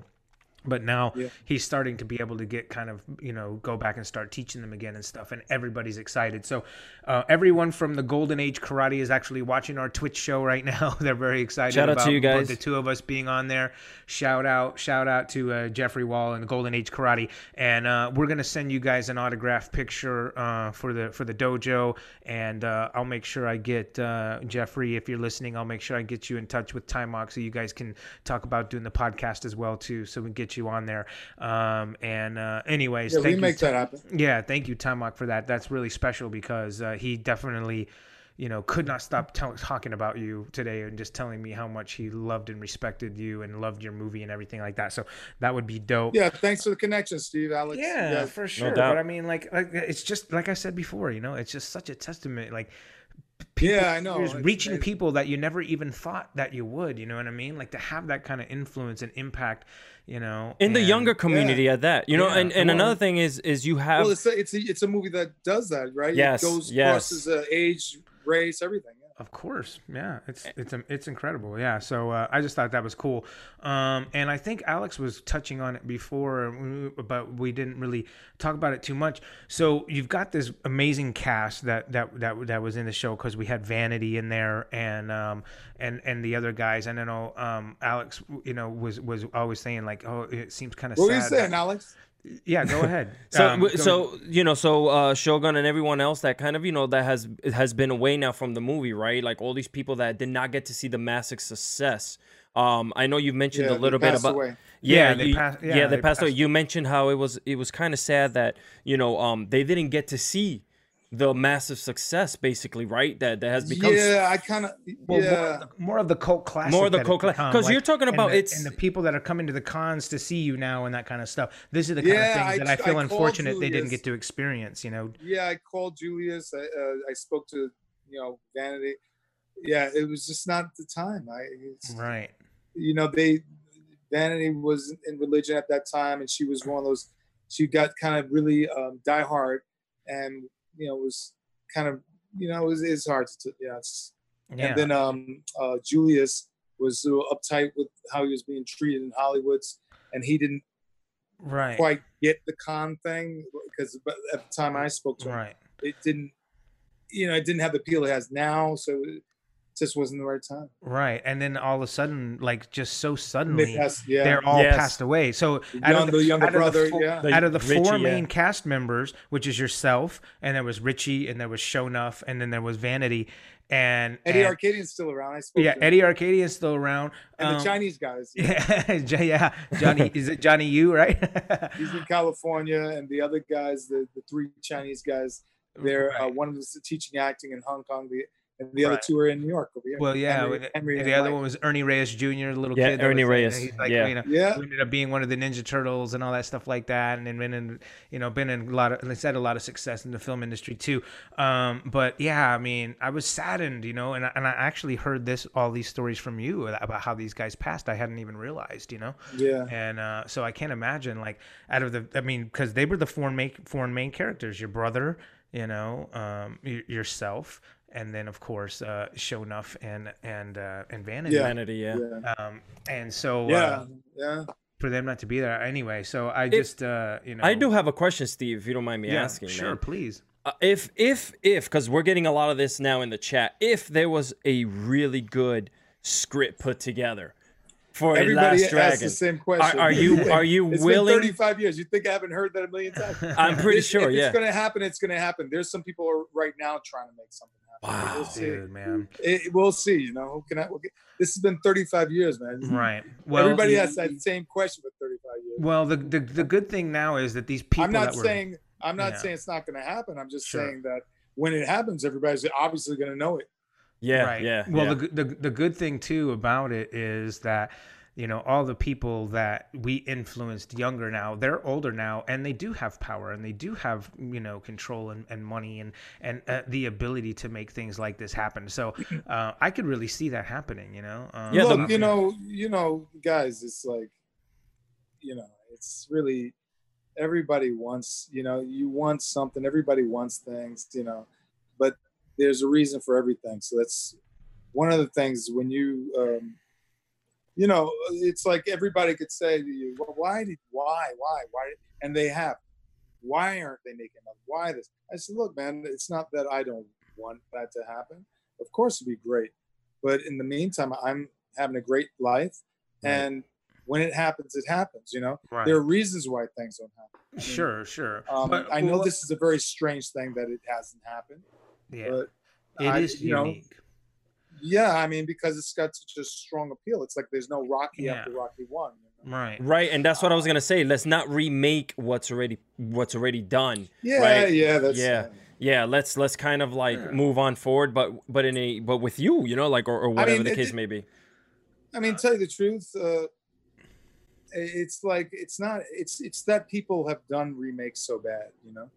But now Yeah. he's starting to be able to get kind of you know go back and start teaching them again and stuff, and everybody's excited. So uh, everyone from the Golden Age Karate is actually watching our Twitch show right now. They're very excited. Shout out to about you both guys. The two of us being on there. Shout out, shout out to uh, Jeffrey Wall and the Golden Age Karate, and uh, we're gonna send you guys an autograph picture uh, for the for the dojo, and uh, I'll make sure I get uh, Jeffrey if you're listening. I'll make sure I get you in touch with Taimak so you guys can talk about doing the podcast as well too, so we can get you on there. Um, and uh, anyways, yeah, we thank you, make that happen. yeah, thank you, Taimak, for that. That's really special because uh, he definitely, you know, could not stop tell- talking about you today and just telling me how much he loved and respected you and loved your movie and everything like that. So that would be dope. Yeah, thanks for the connection, Steve, Alex. Yeah, Yeah, for sure. doubt. but I mean, like, like, it's just like I said before, you know, it's just such a testament. Like, yeah, I know. you're It's reaching amazing. people that you never even thought that you would. You know what I mean? Like to have that kind of influence and impact. You know, in the younger community at that you know Yeah, and, and well- another thing is is you have Well, it's a, it's a, it's a movie that does that, right? Yes, It goes yes. crosses uh, age, race, everything. Yeah. Of course, yeah, it's it's it's incredible, yeah. So uh, I just thought that was cool, um, and I think Alex was touching on it before, uh, but we didn't really talk about it too much. So you've got this amazing cast that that that that was in the show because we had Vanity in there and um and and the other guys, and I know um Alex, you know, was was always saying like, oh, it seems kind of What sad. were you saying, Alex? Yeah, go ahead. So, Um, go- so you know, so uh, Shogun and everyone else that kind of you know that has has been away now from the movie, right? Like all these people that did not get to see the massive success. Um, I know you mentioned Yeah, a little bit about away. yeah, Yeah, they you- pass- yeah, yeah, they, they passed away. passed- You mentioned how it was it was kind of sad that you know um they didn't get to see the massive success, basically, right? That that has become yeah, I kind of Well, yeah. more, of the, more of the cult classic. More of the cult it's because become, 'cause you're talking and about the- it's- and the people that are coming to the cons to see you now and that kind of stuff. These are the kind Yeah, of things I- that I I feel called unfortunate they didn't get to experience. You know, yeah, I called Julius. I, uh, I spoke to you know Vanity. Yeah, it was just not the time. I, it's, right? you know, they Vanity was in religion at that time, and she was one of those. She got kind of really um, diehard, and you know, was kind of you know, it was it's hard to yeah. Yeah. And then um, uh, Julius was a little uptight with how he was being treated in Hollywood's, and he didn't right. quite get the con thing because at the time I spoke to him, Right. it didn't, you know, it didn't have the appeal it has now, so it just wasn't the right time. Right. And then all of a sudden, like just so suddenly, they passed, yeah, they're all Yes. passed away. So the, out of the, younger out of brother, four- yeah. The- out of the Richie, four yeah. main cast members, which is yourself, and there was Richie, and there was Shonuff, and then there was Vanity, and Eddie and- Arcadian's still around. I spoke yeah. Eddie Arcadian is still around. and Um, the Chinese guys. Yeah, yeah, Johnny. is it Johnny Yu, right? He's in California, and the other guys, the, the three Chinese guys, they're uh, Right. one was teaching acting in Hong Kong, the, and the other two are in New York over here. Well, yeah. Henry- with- Henry the and other Mike. one was Ernie Reyes Jr., the little Yeah, kid. that Ernie was, Reyes, He's like, yeah. you know, Yeah. ended up being one of the Ninja Turtles and all that stuff like that, and then been in, you know, been in a lot of, let's said a lot of success in the film industry too. Um, but yeah, I mean, I was saddened, you know, and I, and I actually heard this all these stories from you about how these guys passed. I hadn't even realized, you know. Yeah. And uh, so I can't imagine, like, out of the, I mean, because they were the foreign main, foreign main characters. Your brother, you know, um, y- yourself, and then of course uh, Shonuff and and uh, and Vanity. Yeah. Vanity, yeah. Yeah. Um, and so Yeah. uh, yeah. for them not to be there anyway, so I just uh, you know I do have a question, Steve, if you don't mind me yeah, asking. Sure, man. please. Uh, if if if because we're getting a lot of this now in the chat if there was a really good script put together for Everybody last asks dragon the same question. are you are you It's willing been 35 years. You think I haven't heard that a million times? i'm pretty If- sure if yeah it's going to happen, it's going to happen. There's some people are right now trying to make something happen. Wow. We'll see. Dude, man. It- we'll see. You know, who can I, we'll get- this has been 35 years, man. Right. Well, Everybody has that same question for 35 years. Well, the, the the good thing now is that these people I'm not that were saying I'm not Yeah. saying it's not going to happen. I'm just Sure. saying that when it happens, everybody's obviously going to know it. Yeah right. yeah Well, yeah. the, the the good thing too about it is that you know all the people that we influenced younger now they're older now and they do have power and they do have you know control and, and money and and uh, the ability to make things like this happen so uh, i could really see that happening you know um, Yeah, Look, you know, you know, guys, it's like, you know, it's really everybody wants, you know, you want something, everybody wants things, you know, but there's a reason for everything. So that's one of the things when you, um, you know, it's like everybody could say to you, well, why did, why, why, why, and they have, why aren't they making enough? Why this? I said, look, man, it's not that I don't want that to happen. Of course, it'd be great, but in the meantime, I'm having a great life, Right. and when it happens, it happens. You know, right. there are reasons why things don't happen. I mean, sure sure Um, But- I know well, this is a very strange thing that it hasn't happened, yeah but it is I- you know, unique yeah, I mean, because it's got such a strong appeal. It's like there's no Rocky Yeah. after Rocky One. You know? right Right, and that's what I was gonna say. Let's not remake what's already what's already done. Yeah, Right. yeah, that's Yeah. Yeah, let's let's kind of like Yeah. move on forward, but but in a but with you, you know, like or, or whatever the case it- may be. I mean, tell you the truth, uh, it's like it's not. It's it's that people have done remakes so bad. You know,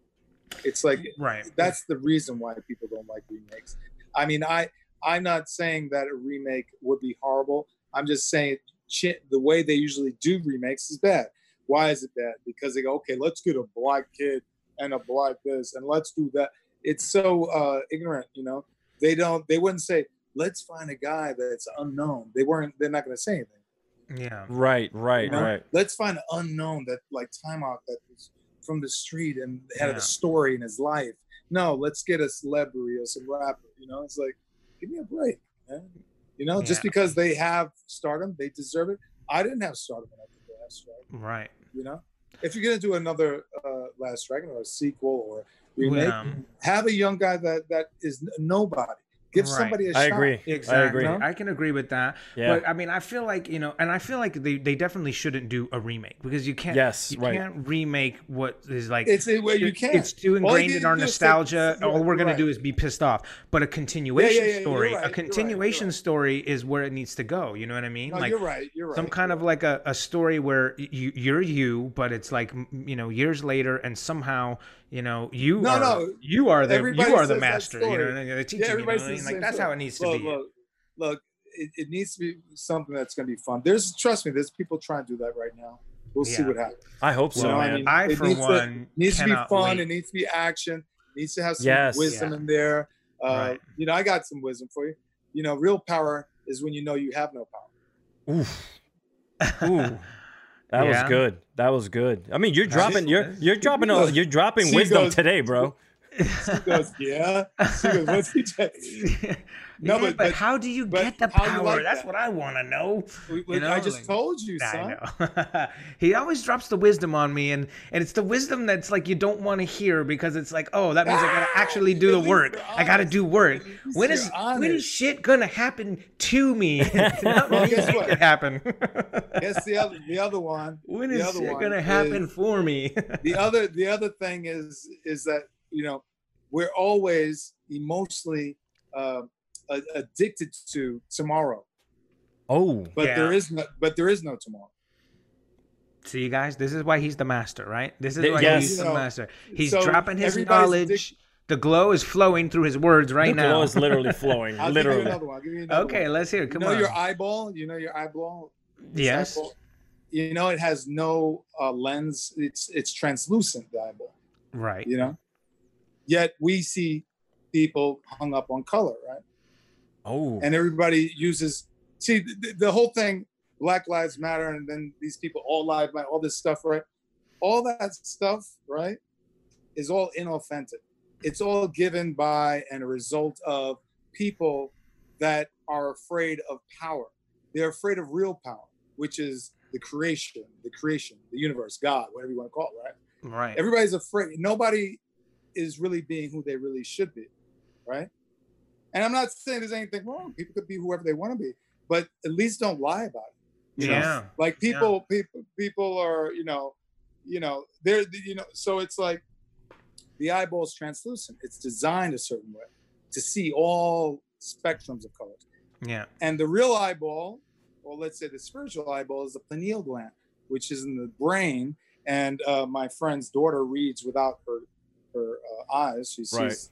it's like right that's the reason why people don't like remakes. I mean, I I'm not saying that a remake would be horrible. I'm just saying chi- the way they usually do remakes is bad. Why is it bad? Because they go, okay, let's get a black kid and a black this, and let's do that. It's so uh, ignorant, you know. They don't. They wouldn't say, let's find a guy that's unknown. They weren't. They're not going to say anything. yeah Right, right, You know? right. Let's find an unknown that like time out that was from the street and had Yeah. a story in his life. No, let's get a celebrity or some rapper. You know, it's like, give me a break, man. You know, just because they have stardom, they deserve it. I didn't have stardom when I did the Last Dragon. right You know, if you're gonna do another uh, Last Dragon or a sequel or remake, Um, have a young guy that that is nobody. Give Right. somebody a I shot. agree. Exactly. I agree. No? I can agree with that. Yeah. But I mean, I feel like you know, and I feel like they, they definitely shouldn't do a remake because you can't. Yes, you right. can't remake what is like. It's a way you can't. It's too ingrained in our do is take- nostalgia. yeah, All we're gonna right. do is be pissed off. But a continuation yeah, yeah, you're story, right, a continuation right. story is where it needs to go. You know what I mean? no, like you're right. You're right. some kind of like a, a story where you you're you, but it's like you know years later, and somehow you know you No, are no. you are the Everybody you are the master. You know, story. and they're teaching Yeah, you. know what I says mean? the Like same that's how it needs to look, be. Look, look it, it needs to be something that's going to be fun. There's trust me, there's people trying to do that right now. We'll see what happens. I hope so, You know, I man. mean, I, it for needs to- needs to be fun. wait. It needs to be action. needs to have some Yes. wisdom Yeah. in there. Uh, Right. You know, I got some wisdom for you. You know, real power is when you know you have no power. Oof. Ooh. That was good. That was good. I mean, you're dropping you're you're dropping a, you're dropping She wisdom goes- today, bro. She goes, yeah. She goes, what's he say? No, Yeah, but- but, how do you get the power? like That's that? what I want to know. We- we- You know, I just like- told you, son. I know. he always drops the wisdom on me, and and it's the wisdom that's like you don't want to hear because it's like, oh, that means I gotta Ah, actually do the work. I gotta do work. When is when honest. is shit gonna happen to me? Not Well, guess what? it happen. Guess the other, the other one. when is shit gonna happen is- for me? the other the other thing is is that you know we're always emotionally uh, addicted to tomorrow Oh. but Yeah. there is no but there is no tomorrow See, you guys, this is why he's the master, right? This is why yes. he's the You know, master. He's so dropping his knowledge. addic- the glow is flowing through his words right the now. glow is literally flowing. I'll literally. give you another one. I'll give you another okay, one. let's hear. it. you Come know on. your eyeball you know your eyeball yes. eyeball? you know it has no uh, lens it's it's translucent the eyeball Right. you know yet we see people hung up on color right Oh. and everybody uses see the, the whole thing black lives matter and then these people all live, all this stuff right? All that stuff right is all inauthentic. It's all given by and a result of people that are afraid of power. They're afraid of real power which is the creation the creation the universe god whatever you want to call it right? Right. everybody's afraid nobody is really being who they really should be right and i'm not saying there's anything wrong people could be whoever they want to be but at least don't lie about it you know? yeah. like people people people are you know you know they're you know so it's like the eyeball's translucent it's designed a certain way to see all spectrums of colors Yeah. and the real eyeball well, let's say the spiritual eyeball is the pineal gland, which is in the brain. And uh, my friend's daughter reads without her her uh, eyes. She sees Right.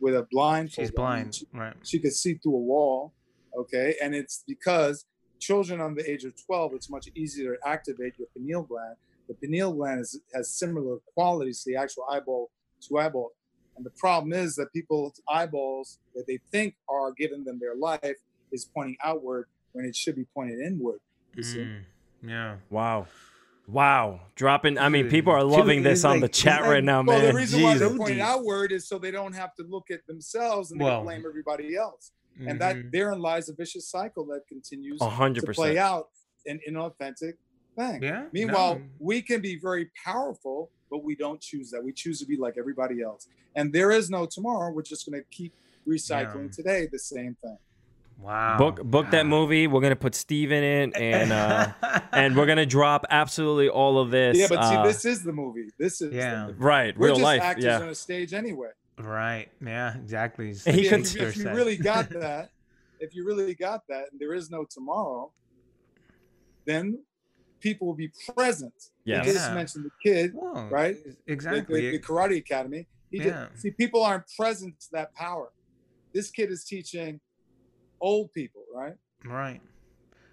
With a blind. She's blind, right? She could see through a wall. Okay, and it's because children under the age of 12, it's much easier to activate your pineal gland. The pineal gland is, has similar qualities to the actual eyeball to eyeball. And the problem is that people's eyeballs that they think are giving them their life is pointing outward when it should be pointed inward. You see? Mm, yeah. Wow. Wow. Dropping I mean people are loving Dude, this it's on the chat And- right now, well, man. the reason why they're pointing deep. outward is so they don't have to look at themselves and they Well- blame everybody else. And that Mhm. therein lies a vicious cycle that continues A hundred to play out an inauthentic thing. Yeah. Meanwhile, no. we can be very powerful, but we don't choose that. We choose to be like everybody else. And there is no tomorrow. We're just going to keep recycling Yeah. today the same thing. Wow. Book book that movie. We're gonna put Steve in it and uh and we're gonna drop absolutely all of this. yeah, but uh, see, this is the movie. This is the Yeah. movie. right, We're real just life. actors Yeah. on a stage anyway. right. Yeah. Exactly. It's he like could- if, Shakespeare if you said. really got that, if you really got that, and there is no tomorrow, then people will be present. Yes. You just Yeah. mentioned the kid, Whoa, right? Exactly. the, the karate academy. He did- Yeah. see, people aren't present to that power. This kid is teaching old people, right? right.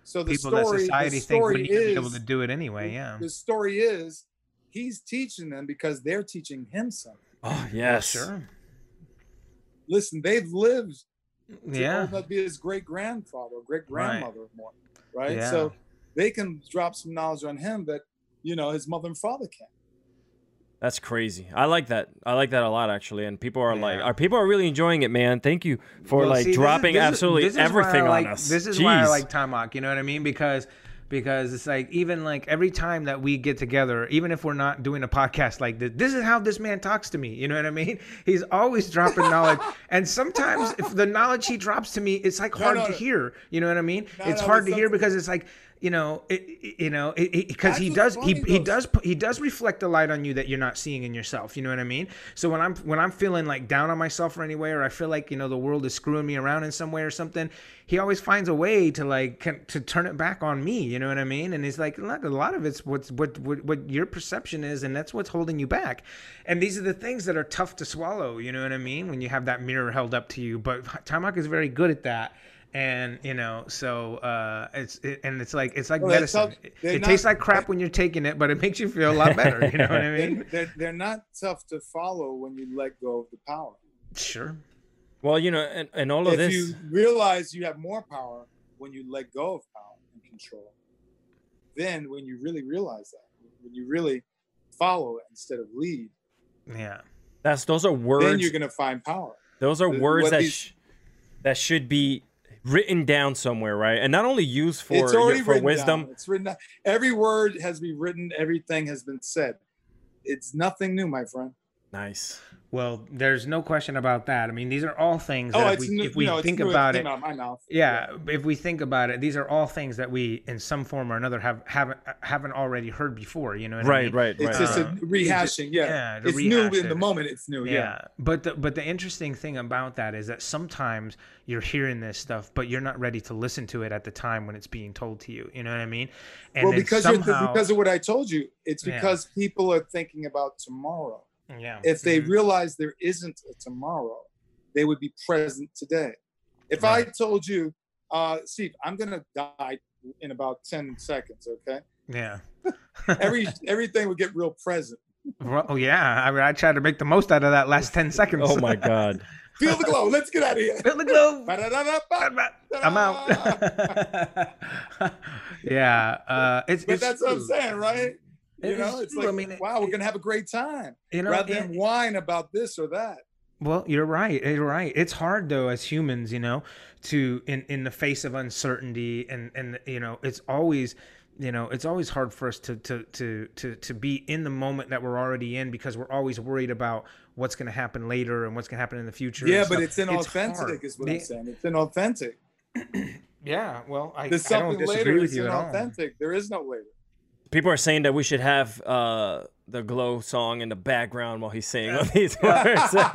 So the People story, that society the thinks story wouldn't even is, be able to do it anyway. Yeah. the story is, he's teaching them because they're teaching him something. Oh yes. Sure. Listen, they've lived to Yeah. old enough to be his great grandfather, great grandmother, more, right? Yeah. So they can drop some knowledge on him that you know his mother and father can't. That's crazy. I like that. I like that a lot actually. And people are like, Yeah. are people are really enjoying it, man. Thank you for Well, like see, this is- dropping this is- absolutely this is everything like- on us. This is why I like Taimak. You know what I mean? Because because it's like even like every time that we get together, even if we're not doing a podcast like this, this is how this man talks to me. You know what I mean? He's always dropping knowledge, and sometimes if the knowledge he drops to me, it's like No, hard no, to no. hear. You know what I mean? No, it's no, hard but to hear because it's like you know, it, you know, because he does, he he does he does reflect a light on you that you're not seeing in yourself. You know what I mean? So when I'm when I'm feeling like down on myself or anyway, or I feel like you know the world is screwing me around in some way or something, he always finds a way to like can, to turn it back on me. You know what I mean? And he's like, look, a lot of it's what's what, what what your perception is, and that's what's holding you back. And these are the things that are tough to swallow. You know what I mean? When you have that mirror held up to you, but Taimak is very good at that. And you know, so uh, it's it, and it's like it's like Well, medicine. tough. It, not- tastes like crap when you're taking it, but it makes you feel a lot better. You know what I mean? they're, they're not tough to follow when you let go of the power. Sure. well, you know, and, and all of if this. you realize you have more power when you let go of power and control, then when you really realize that, when you really follow it instead of lead, Yeah. that's those are words. then you're gonna find power. Those are The- words what that these- sh- that should be written down somewhere, right? And not only used for it's already for wisdom. Down. It's written. Down. Every word has been written. Everything has been said. It's nothing new, my friend. Nice. Well, there's no question about that. I mean, these are all things Oh, that if we, new, if we you know, it's think about it, out of my mouth. yeah, if we think about it, these are all things that we, in some form or another, have haven't haven't already heard before. You know what I Right, mean? right, It's right. just a rehashing. Yeah, yeah, it's new rehash in the moment. It's new. Yeah. Yeah. but the, but the interesting thing about that is that sometimes you're hearing this stuff, but you're not ready to listen to it at the time when it's being told to you. You know what I mean? And well, because somehow, you're, because of what I told you, it's Yeah. because people are thinking about tomorrow. Yeah, If they Mhm. realize there isn't a tomorrow, they would be present today. If I told you, uh, Steve, I'm gonna die in about ten seconds, okay? yeah. Every everything would get real present. Well, oh yeah, I mean, I tried to make the most out of that last ten seconds. Oh my god. Feel the glow. Let's get out of here. Feel the glow. I'm out. yeah, uh, it's. But it's that's what I'm saying, right? You know, it's like, I mean, wow, we're gonna have a great time, You know, rather than whine about this or that. Well, you're right. You're right. It's hard though as humans, you know, to in in the face of uncertainty and and you know, it's always you know, it's always hard for us to to to to to be in the moment that we're already in because we're always worried about what's going to happen later and what's going to happen in the future. Yeah, but it's inauthentic, hard. is what. I'm saying. It's inauthentic. Yeah, well, I, There's I don't something disagree later. with It's you at all. There is no later. People are saying that we should have uh, the glow song in the background while he's saying all these words. Just well,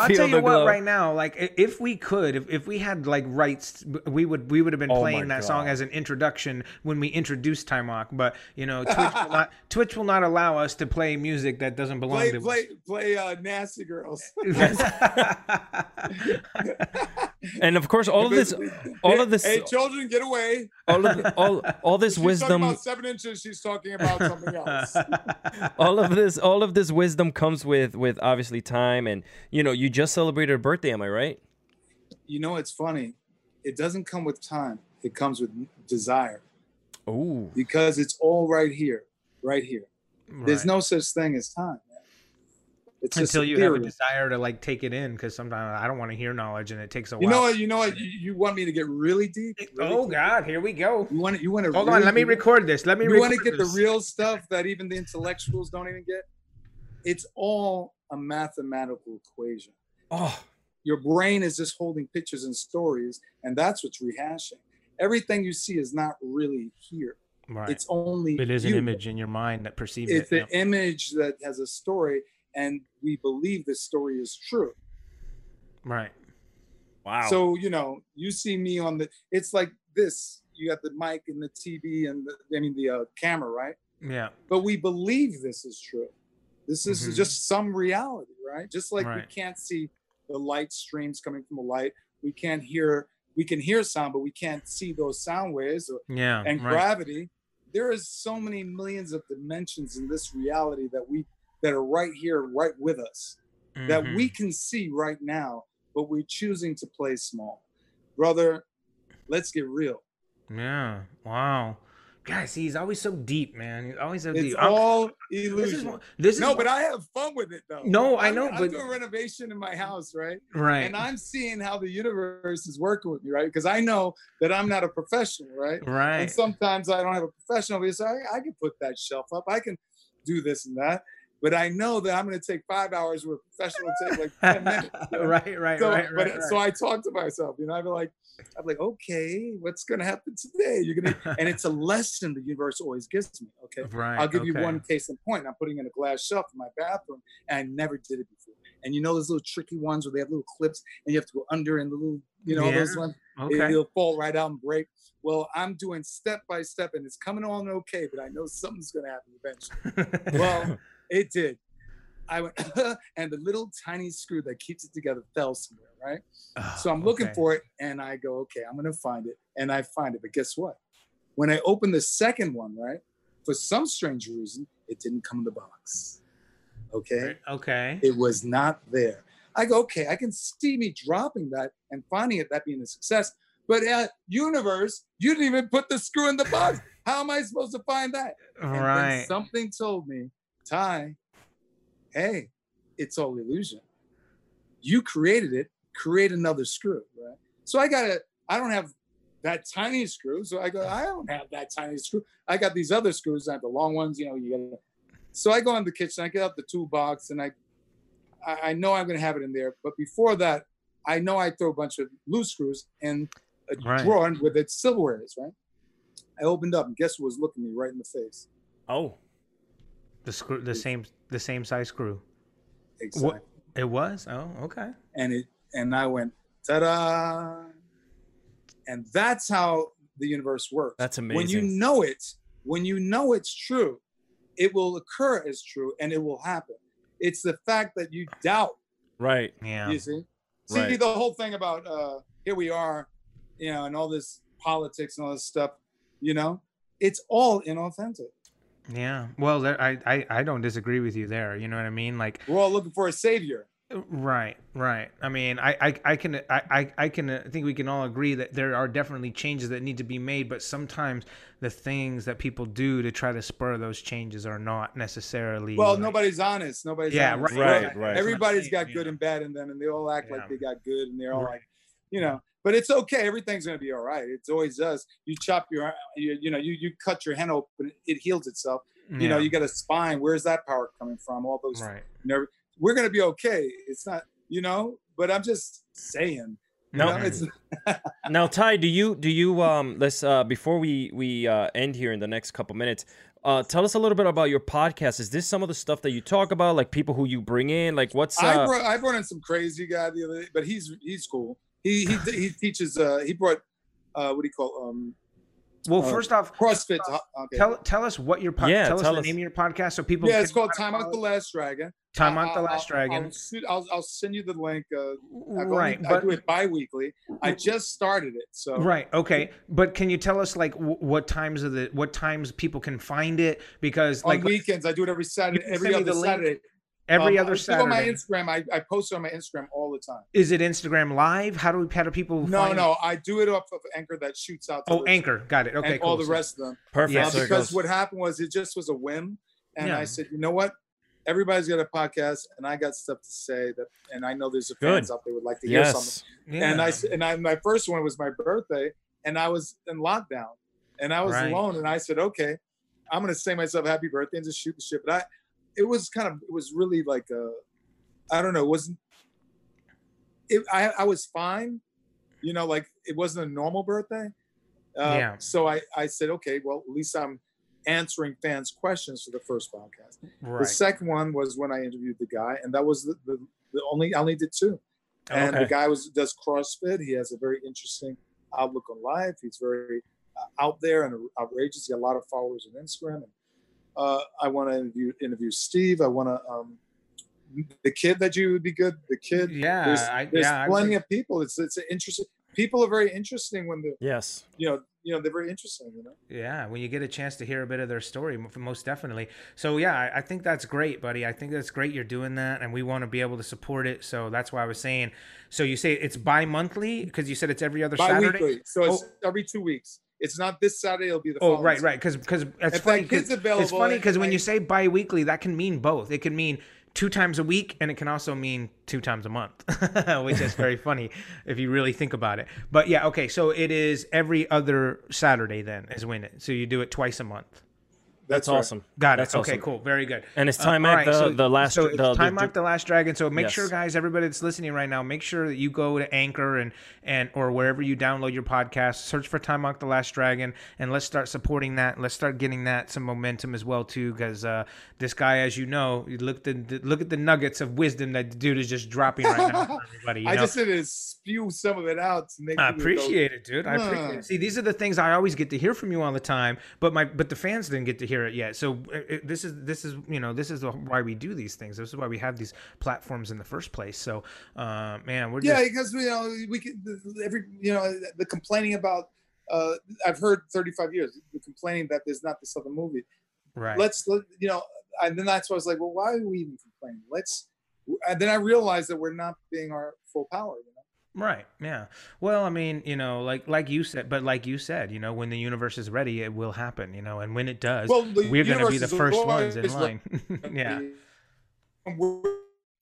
I'll feel tell the you what. glow. Right now, like if we could, if, if we had like rights, we would we would have been Oh playing my that song as an introduction when we introduced Taimak. But you know, Twitch will not Twitch will not allow us to play music that doesn't belong Play to play play uh, nasty girls. and of course, all of this, all of this, Hey, children, get away. all of all, all this She's wisdom, talking about seven inches. She's talking about something else. all of this, all of this wisdom comes with with obviously time, and you know, you just celebrated a birthday. Am I right? you know, it's funny. It doesn't come with time. It comes with desire Oh, because it's all right here, right here. There's no such thing as time. Man. It's just until a you have a desire to like take it in because sometimes I don't want to hear knowledge and it takes a while. You know what? You know what? You, you want me to get really deep? Really Oh deep? God, here we go. You want to? You want to? Hold on, let me record this. Let me. You want to record get the real stuff that even the intellectuals don't even get? It's all a mathematical equation. oh, Your brain is just holding pictures and stories, and that's what's rehashing. Everything you see is not really here. Right. It's only it is an image in your mind that perceives It's it. It's an image that has a story, and we believe this story is true. Right. wow. So you know, you see me on the. It's like this. You got the mic and the TV and the, I mean the uh, camera, right? Yeah. But we believe this is true. This is Mhm. just some reality, right? Just like we can't see the light streams coming from the light, we can't hear. We can hear sound, but we can't see those sound waves or, Yeah. and right. gravity. There is so many millions of dimensions in this reality that we that are right here, right with us that Mhm. we can see right now, but we're choosing to play small. Brother, let's get real. Yeah. Wow. Guys, he's always so deep, man. He's always so It's deep. I'm- all this is illusion. this is no, but I have fun with it though. No, I I'm- know, I'm but- doing renovation in my house, right? right. And I'm seeing how the universe is working with me, right? Because I know that I'm not a professional, right? Right. And sometimes I don't have a professional, but so I, I can put that shelf up. I can do this and that. But I know that I'm going to take five hours where a professional take like 10 minutes. you know? right. Right. so, right. but Right. so I talk to myself, you know, I'd be like, I'm like, okay, what's gonna happen today? You're gonna, and it's a lesson the universe always gives me. Okay, right. I'll give you one case in point. I'm putting in a glass shelf in my bathroom, and I never did it before. And you know those little tricky ones where they have little clips, and you have to go under and the little, you know, those Yeah. ones. It, Okay. will fall right out and break. Well, I'm doing step by step, and it's coming on okay, but I know something's gonna happen eventually. Well, it did. I went, and the little tiny screw that keeps it together fell somewhere, right? So I'm looking Okay. for it and I go, okay, I'm gonna find it. And I find it. But guess what? When I open the second one, right? For some strange reason, it didn't come in the box. Okay. Okay. It was not there. I go, okay, I can see me dropping that and finding it, that being a success. But uh, universe, you didn't even put the screw in the box. How am I supposed to find that? And Right. something told me, Ty, hey, it's all illusion. You created it, create another screw, right? So I got to, I don't have that tiny screw. So I go, I don't have that tiny screw. I got these other screws. I have the long ones, you know, you got So I go in the kitchen, I get out the toolbox and I, I know I'm going to have it in there. But before that, I know I throw a bunch of loose screws in a Right. drawer with its silverware is, right? I opened up and guess who was looking me right in the face? oh, The screw. The same. The same size screw. Exactly. What? It was. Oh. Okay. and it and I went ta-da, and that's how the universe works. that's amazing. when you know it, when you know it's true, it will occur as true and it will happen. It's the fact that you doubt. right. Yeah. You see, see Right. the whole thing about uh, here we are, you know, and all this politics and all this stuff. You know, it's all inauthentic. Yeah. Well, there, I, I I don't disagree with you there. You know what I mean? Like. We're all looking for a savior. Right, right. I mean, I, I, I can, I, I, I can, I think we can all agree that there are definitely changes that need to be made, but sometimes the things that people do to try to spur those changes are not necessarily. Well, like- nobody's honest. Nobody's Yeah, honest. right, Right, right. Everybody's got Yeah. good and bad in them, and they all act Yeah. like they got good, and they're all Right. like, you know. But it's okay. Everything's gonna be all right. It always does. You chop your, you, you know, you you cut your hand open, it heals itself. You know, you got a spine. Where's that power coming from? All those right. nerve. We're gonna be okay. It's not, you know. But I'm just saying, No. You know, it's Now, Ty, do you do you um let's uh before we we uh end here in the next couple minutes, uh tell us a little bit about your podcast. Is this some of the stuff that you talk about, like people who you bring in? Like what's I uh brought I brought in some crazy guy the other day, but he's he's cool. He he he teaches uh he brought uh what do you call um Well, Uh, first off, CrossFit. Okay. tell tell us what your pod, Yeah, tell us tell the name of your podcast so people. yeah, it's called Time Out the. Last Dragon. Time Out the Last Dragon. I'll, I'll, I'll send you the link. Uh, I've right, only- but I do it bi-weekly. I just started it, so Right. Okay. But can you tell us like w- what times of the what times people can find it? Because on like weekends I do it every Saturday. Every send me other the link Saturday. Every Um, other it's On my Instagram, I, I post it on my Instagram all the time. Is it Instagram Live? How do we, how do people? No, find no, I do it off of Anchor that shoots out. Oh, Anchor. Got it. Okay. and cool. all the So- rest of them. perfect? Yeah, Uh, because what happened was it just was a whim, and Yeah. I said, you know what? Everybody's got a podcast, and I got stuff to say that, and I know there's a Good. fans out there would like to hear something. yes. And I Yeah. and I my first one was my birthday, and I was in lockdown, and I was Right. alone, and I said, okay, I'm gonna say myself happy birthday and just shoot the shit. But I, it was kind of, it was really like a, I don't know, it wasn't. It, I I was fine, you know, like it wasn't a normal birthday. Uh, Yeah. So I I said, okay, well at least I'm answering fans' questions for the first podcast. The second one was when I interviewed the guy, and that was the, the, the only I only did two. And Okay. the guy was does CrossFit. He has a very interesting outlook on life. He's very uh, out there and outrageous. He got a lot of followers on Instagram. And, uh, I want to interview interview Steve. I want to um, the kid that you would be good. The kid. Yeah. There's, I, there's yeah. I plenty would- of people. It's it's interesting. People are very interesting when the yes. you know you know they're very interesting. You know. Yeah, when you get a chance to hear a bit of their story, most definitely. So yeah, I, I think that's great, buddy. I think that's great you're doing that, and we want to be able to support it. So that's why I was saying. So you say it's bi-monthly because you said it's every other Bi-weekly. So it's every two weeks. It's not this Saturday. It'll be the. Oh, right, Saturday. right. Because because it's funny. 'cause- it's funny because when I- you say bi-weekly, that can mean both. It can mean two times a week, and it can also mean two times a month, which is very funny if you really think about it. But yeah, okay. So it is every other Saturday then is when it. So you do it twice a month. That's, right. awesome. Got it. That's okay, awesome. cool. Very good. And it's Uh, time all out right, the, so- the last So it's the, time the, out the last dragon. So make sure, guys, everybody that's listening right now, make sure that you go to Anchor and and or wherever you download your podcast, search for Time Out the Last Dragon, and let's start supporting that. Let's start getting that some momentum as well too, because uh, this guy, as you know, you look the, the look at the nuggets of wisdom that the dude is just dropping right now everybody. You I know? just said to spew some of it out to make. I people go, appreciate it, dude. I appreciate it. See, these are the things I always get to hear from you all the time, but my but the fans didn't get to hear it yet. So uh, uh, this is this is you know this is why we do these things. This is why we have these platforms in the first place. So, uh, man, we're Yeah, just because you know we can every you know the complaining about. Uh, I've heard 35 years the complaining that there's not this other movie. right. Let's let you know, and then that's why I was like, well, why are we even complaining? Let's. And then I realized that we're not being our full power. You know? Right. Yeah. Well, I mean, you know, like like you said, but like you said, you know, when the universe is ready, it will happen. You know, and when it does, Well, we're going to be the is first ones in always line. yeah. We're,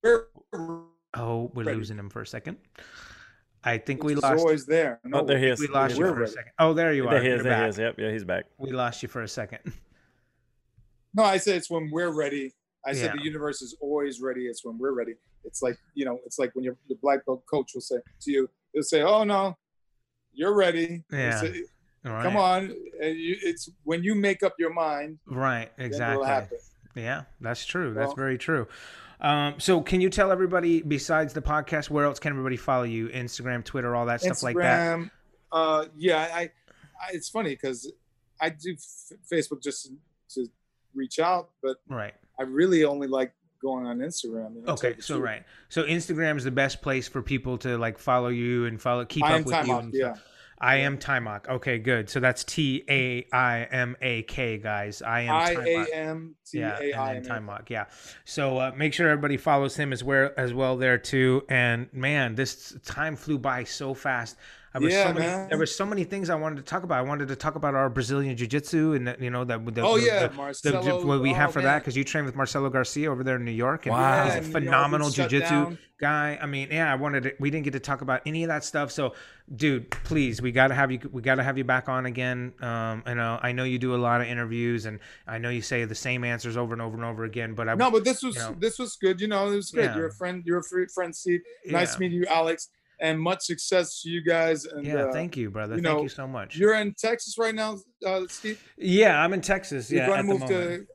we're, Oh, we're ready. losing him for a second. I think we lost. always there. No, Oh, there he is. We lost you We're for a second. Oh, there you are. There he is. You're There he is. Yep. Yeah, he's back. We lost you for a second. No, I said it's when we're ready. I said Yeah. the universe is always ready. It's when we're ready. It's like you know, it's like when your, your black belt coach will say to you, he'll say, "Oh no, you're ready." Yeah. say, right. Come on, and you, it's when you make up your mind. Right. Exactly. Yeah, that's true. That's very true. Um, so, can you tell everybody besides the podcast, where else can everybody follow you? Instagram, Twitter, all that stuff like that. Instagram, uh, yeah, I, I it's funny because I do f- Facebook just to reach out, but Right. I really only like going on Instagram. You know, Okay. So, right. So, Instagram is the best place for people to like follow you and follow, keep I up with you. off. Yeah. I am Taimak. Okay, good. So that's T A I M A K, guys. I am I Taimak. A M T yeah, and then M. Taimak, yeah. So uh, make sure everybody follows him as well as well there too. And man, this time flew by so fast. I was Yeah, so many, man. there were so many things I wanted to talk about. I wanted to talk about our Brazilian jiu-jitsu and that, you know that the, Oh the- yeah, the, the, Marcelo. what we have oh, for man. that because you train with Marcelo Garcia over there in New York and Wow. he's a and, you know, phenomenal jiu-jitsu guy. I mean, yeah, I wanted to, we didn't get to talk about any of that stuff. So, dude, please, we got to have you. We got to have you back on again. Um, I know, I know you do a lot of interviews, and I know you say the same answers over and over and over again. But I No, but this was you know. this was good. You know, it was good. Yeah. You're a friend. You're a friend, Steve. Nice yeah. meeting you, Alex. And much success to you guys. And Yeah, uh, thank you, brother. you thank you so much. You're in Texas right now, uh, Steve. Yeah, I'm in Texas. You're Yeah, going at to the move moment. to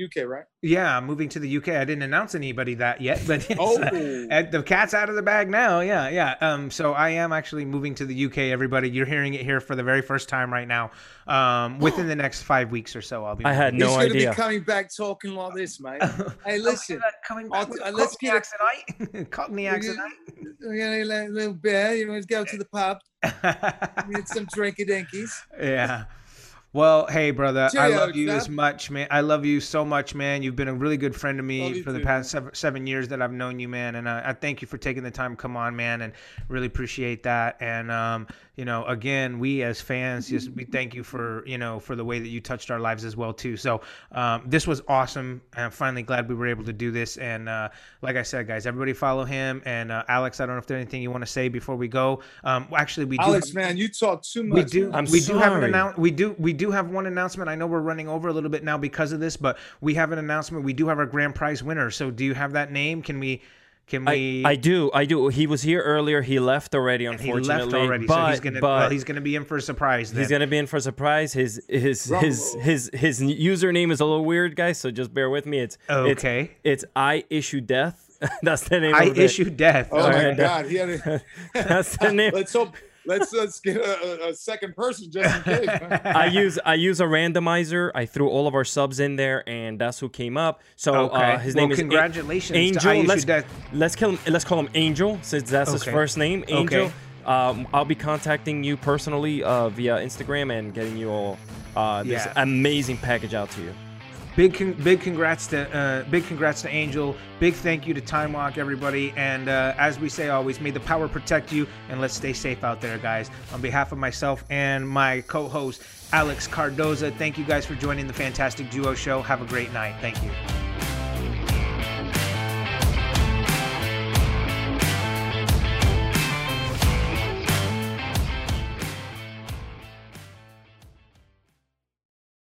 UK, right? Yeah, I'm moving to the UK. I didn't announce anybody that yet, but it's, Oh. and the cat's out of the bag now. Yeah, yeah. Um, so I am actually moving to the UK. Everybody, you're hearing it here for the very first time right now. Um, within the next five weeks or so, I'll be. I had He's no going to idea. be coming back talking like this, mate. hey, listen, coming I'll back with uh, let's Cockney get a- accent, Cockney accent. Going to a little beer. You to go to the pub, get some drinky dinkies. yeah. Well, hey, brother, I love you as much, man. I love you so much, man. You've been a really good friend to me you for the too, past seven, seven years that I've known you, man. And uh, I thank you for taking the time come on, man, and really appreciate that. And um, you know, again, we as fans, just we thank you for you know for the way that you touched our lives as well too. So um, this was awesome. and I'm finally glad we were able to do this. And uh, like I said, guys, everybody follow him. And uh, Alex, I don't know if there's anything you want to say before we go. Um, actually, we do. Alex, have- man, you talk too much. we do. I'm we do have an sorry. announce. We do. We do have one announcement. I know we're running over a little bit now because of this, but we have an announcement. We do have our grand prize winner. So, do you have that name? Can we? Can we? I, I do, I do. He was here earlier. He left already, Unfortunately, he unfortunately. left already, but, so he's gonna. but well, he's gonna be in for a surprise. Then. he's gonna be in for a surprise. His his Drum his his his username is a little weird, guys. So just bear with me. It's it's- Okay. It's, I issue death. That's the name. I of it. issue death. Oh Okay. my God, he had a, That's the name. let's hope. Let's let's get a, a- a second person just in case. man. I use I use a randomizer. I threw all of our subs in there, and that's who came up. So Okay. uh, his Well, name is congratulations to Angel. I let's, Death. let's kill him. Let's call him Angel, since that's his first name. Angel. Okay. Um, I'll be contacting you personally uh, via Instagram and getting you all uh, this Yeah. amazing package out to you. Big con- big congrats to uh, big congrats to Angel. Big thank you to Taimak, everybody. And uh, as we say always, may the power protect you, and let's stay safe out there, guys. On behalf of myself and my co-host Alex Cardoza, thank you guys for joining the Fantastic Duo Show. Have a great night. Thank you.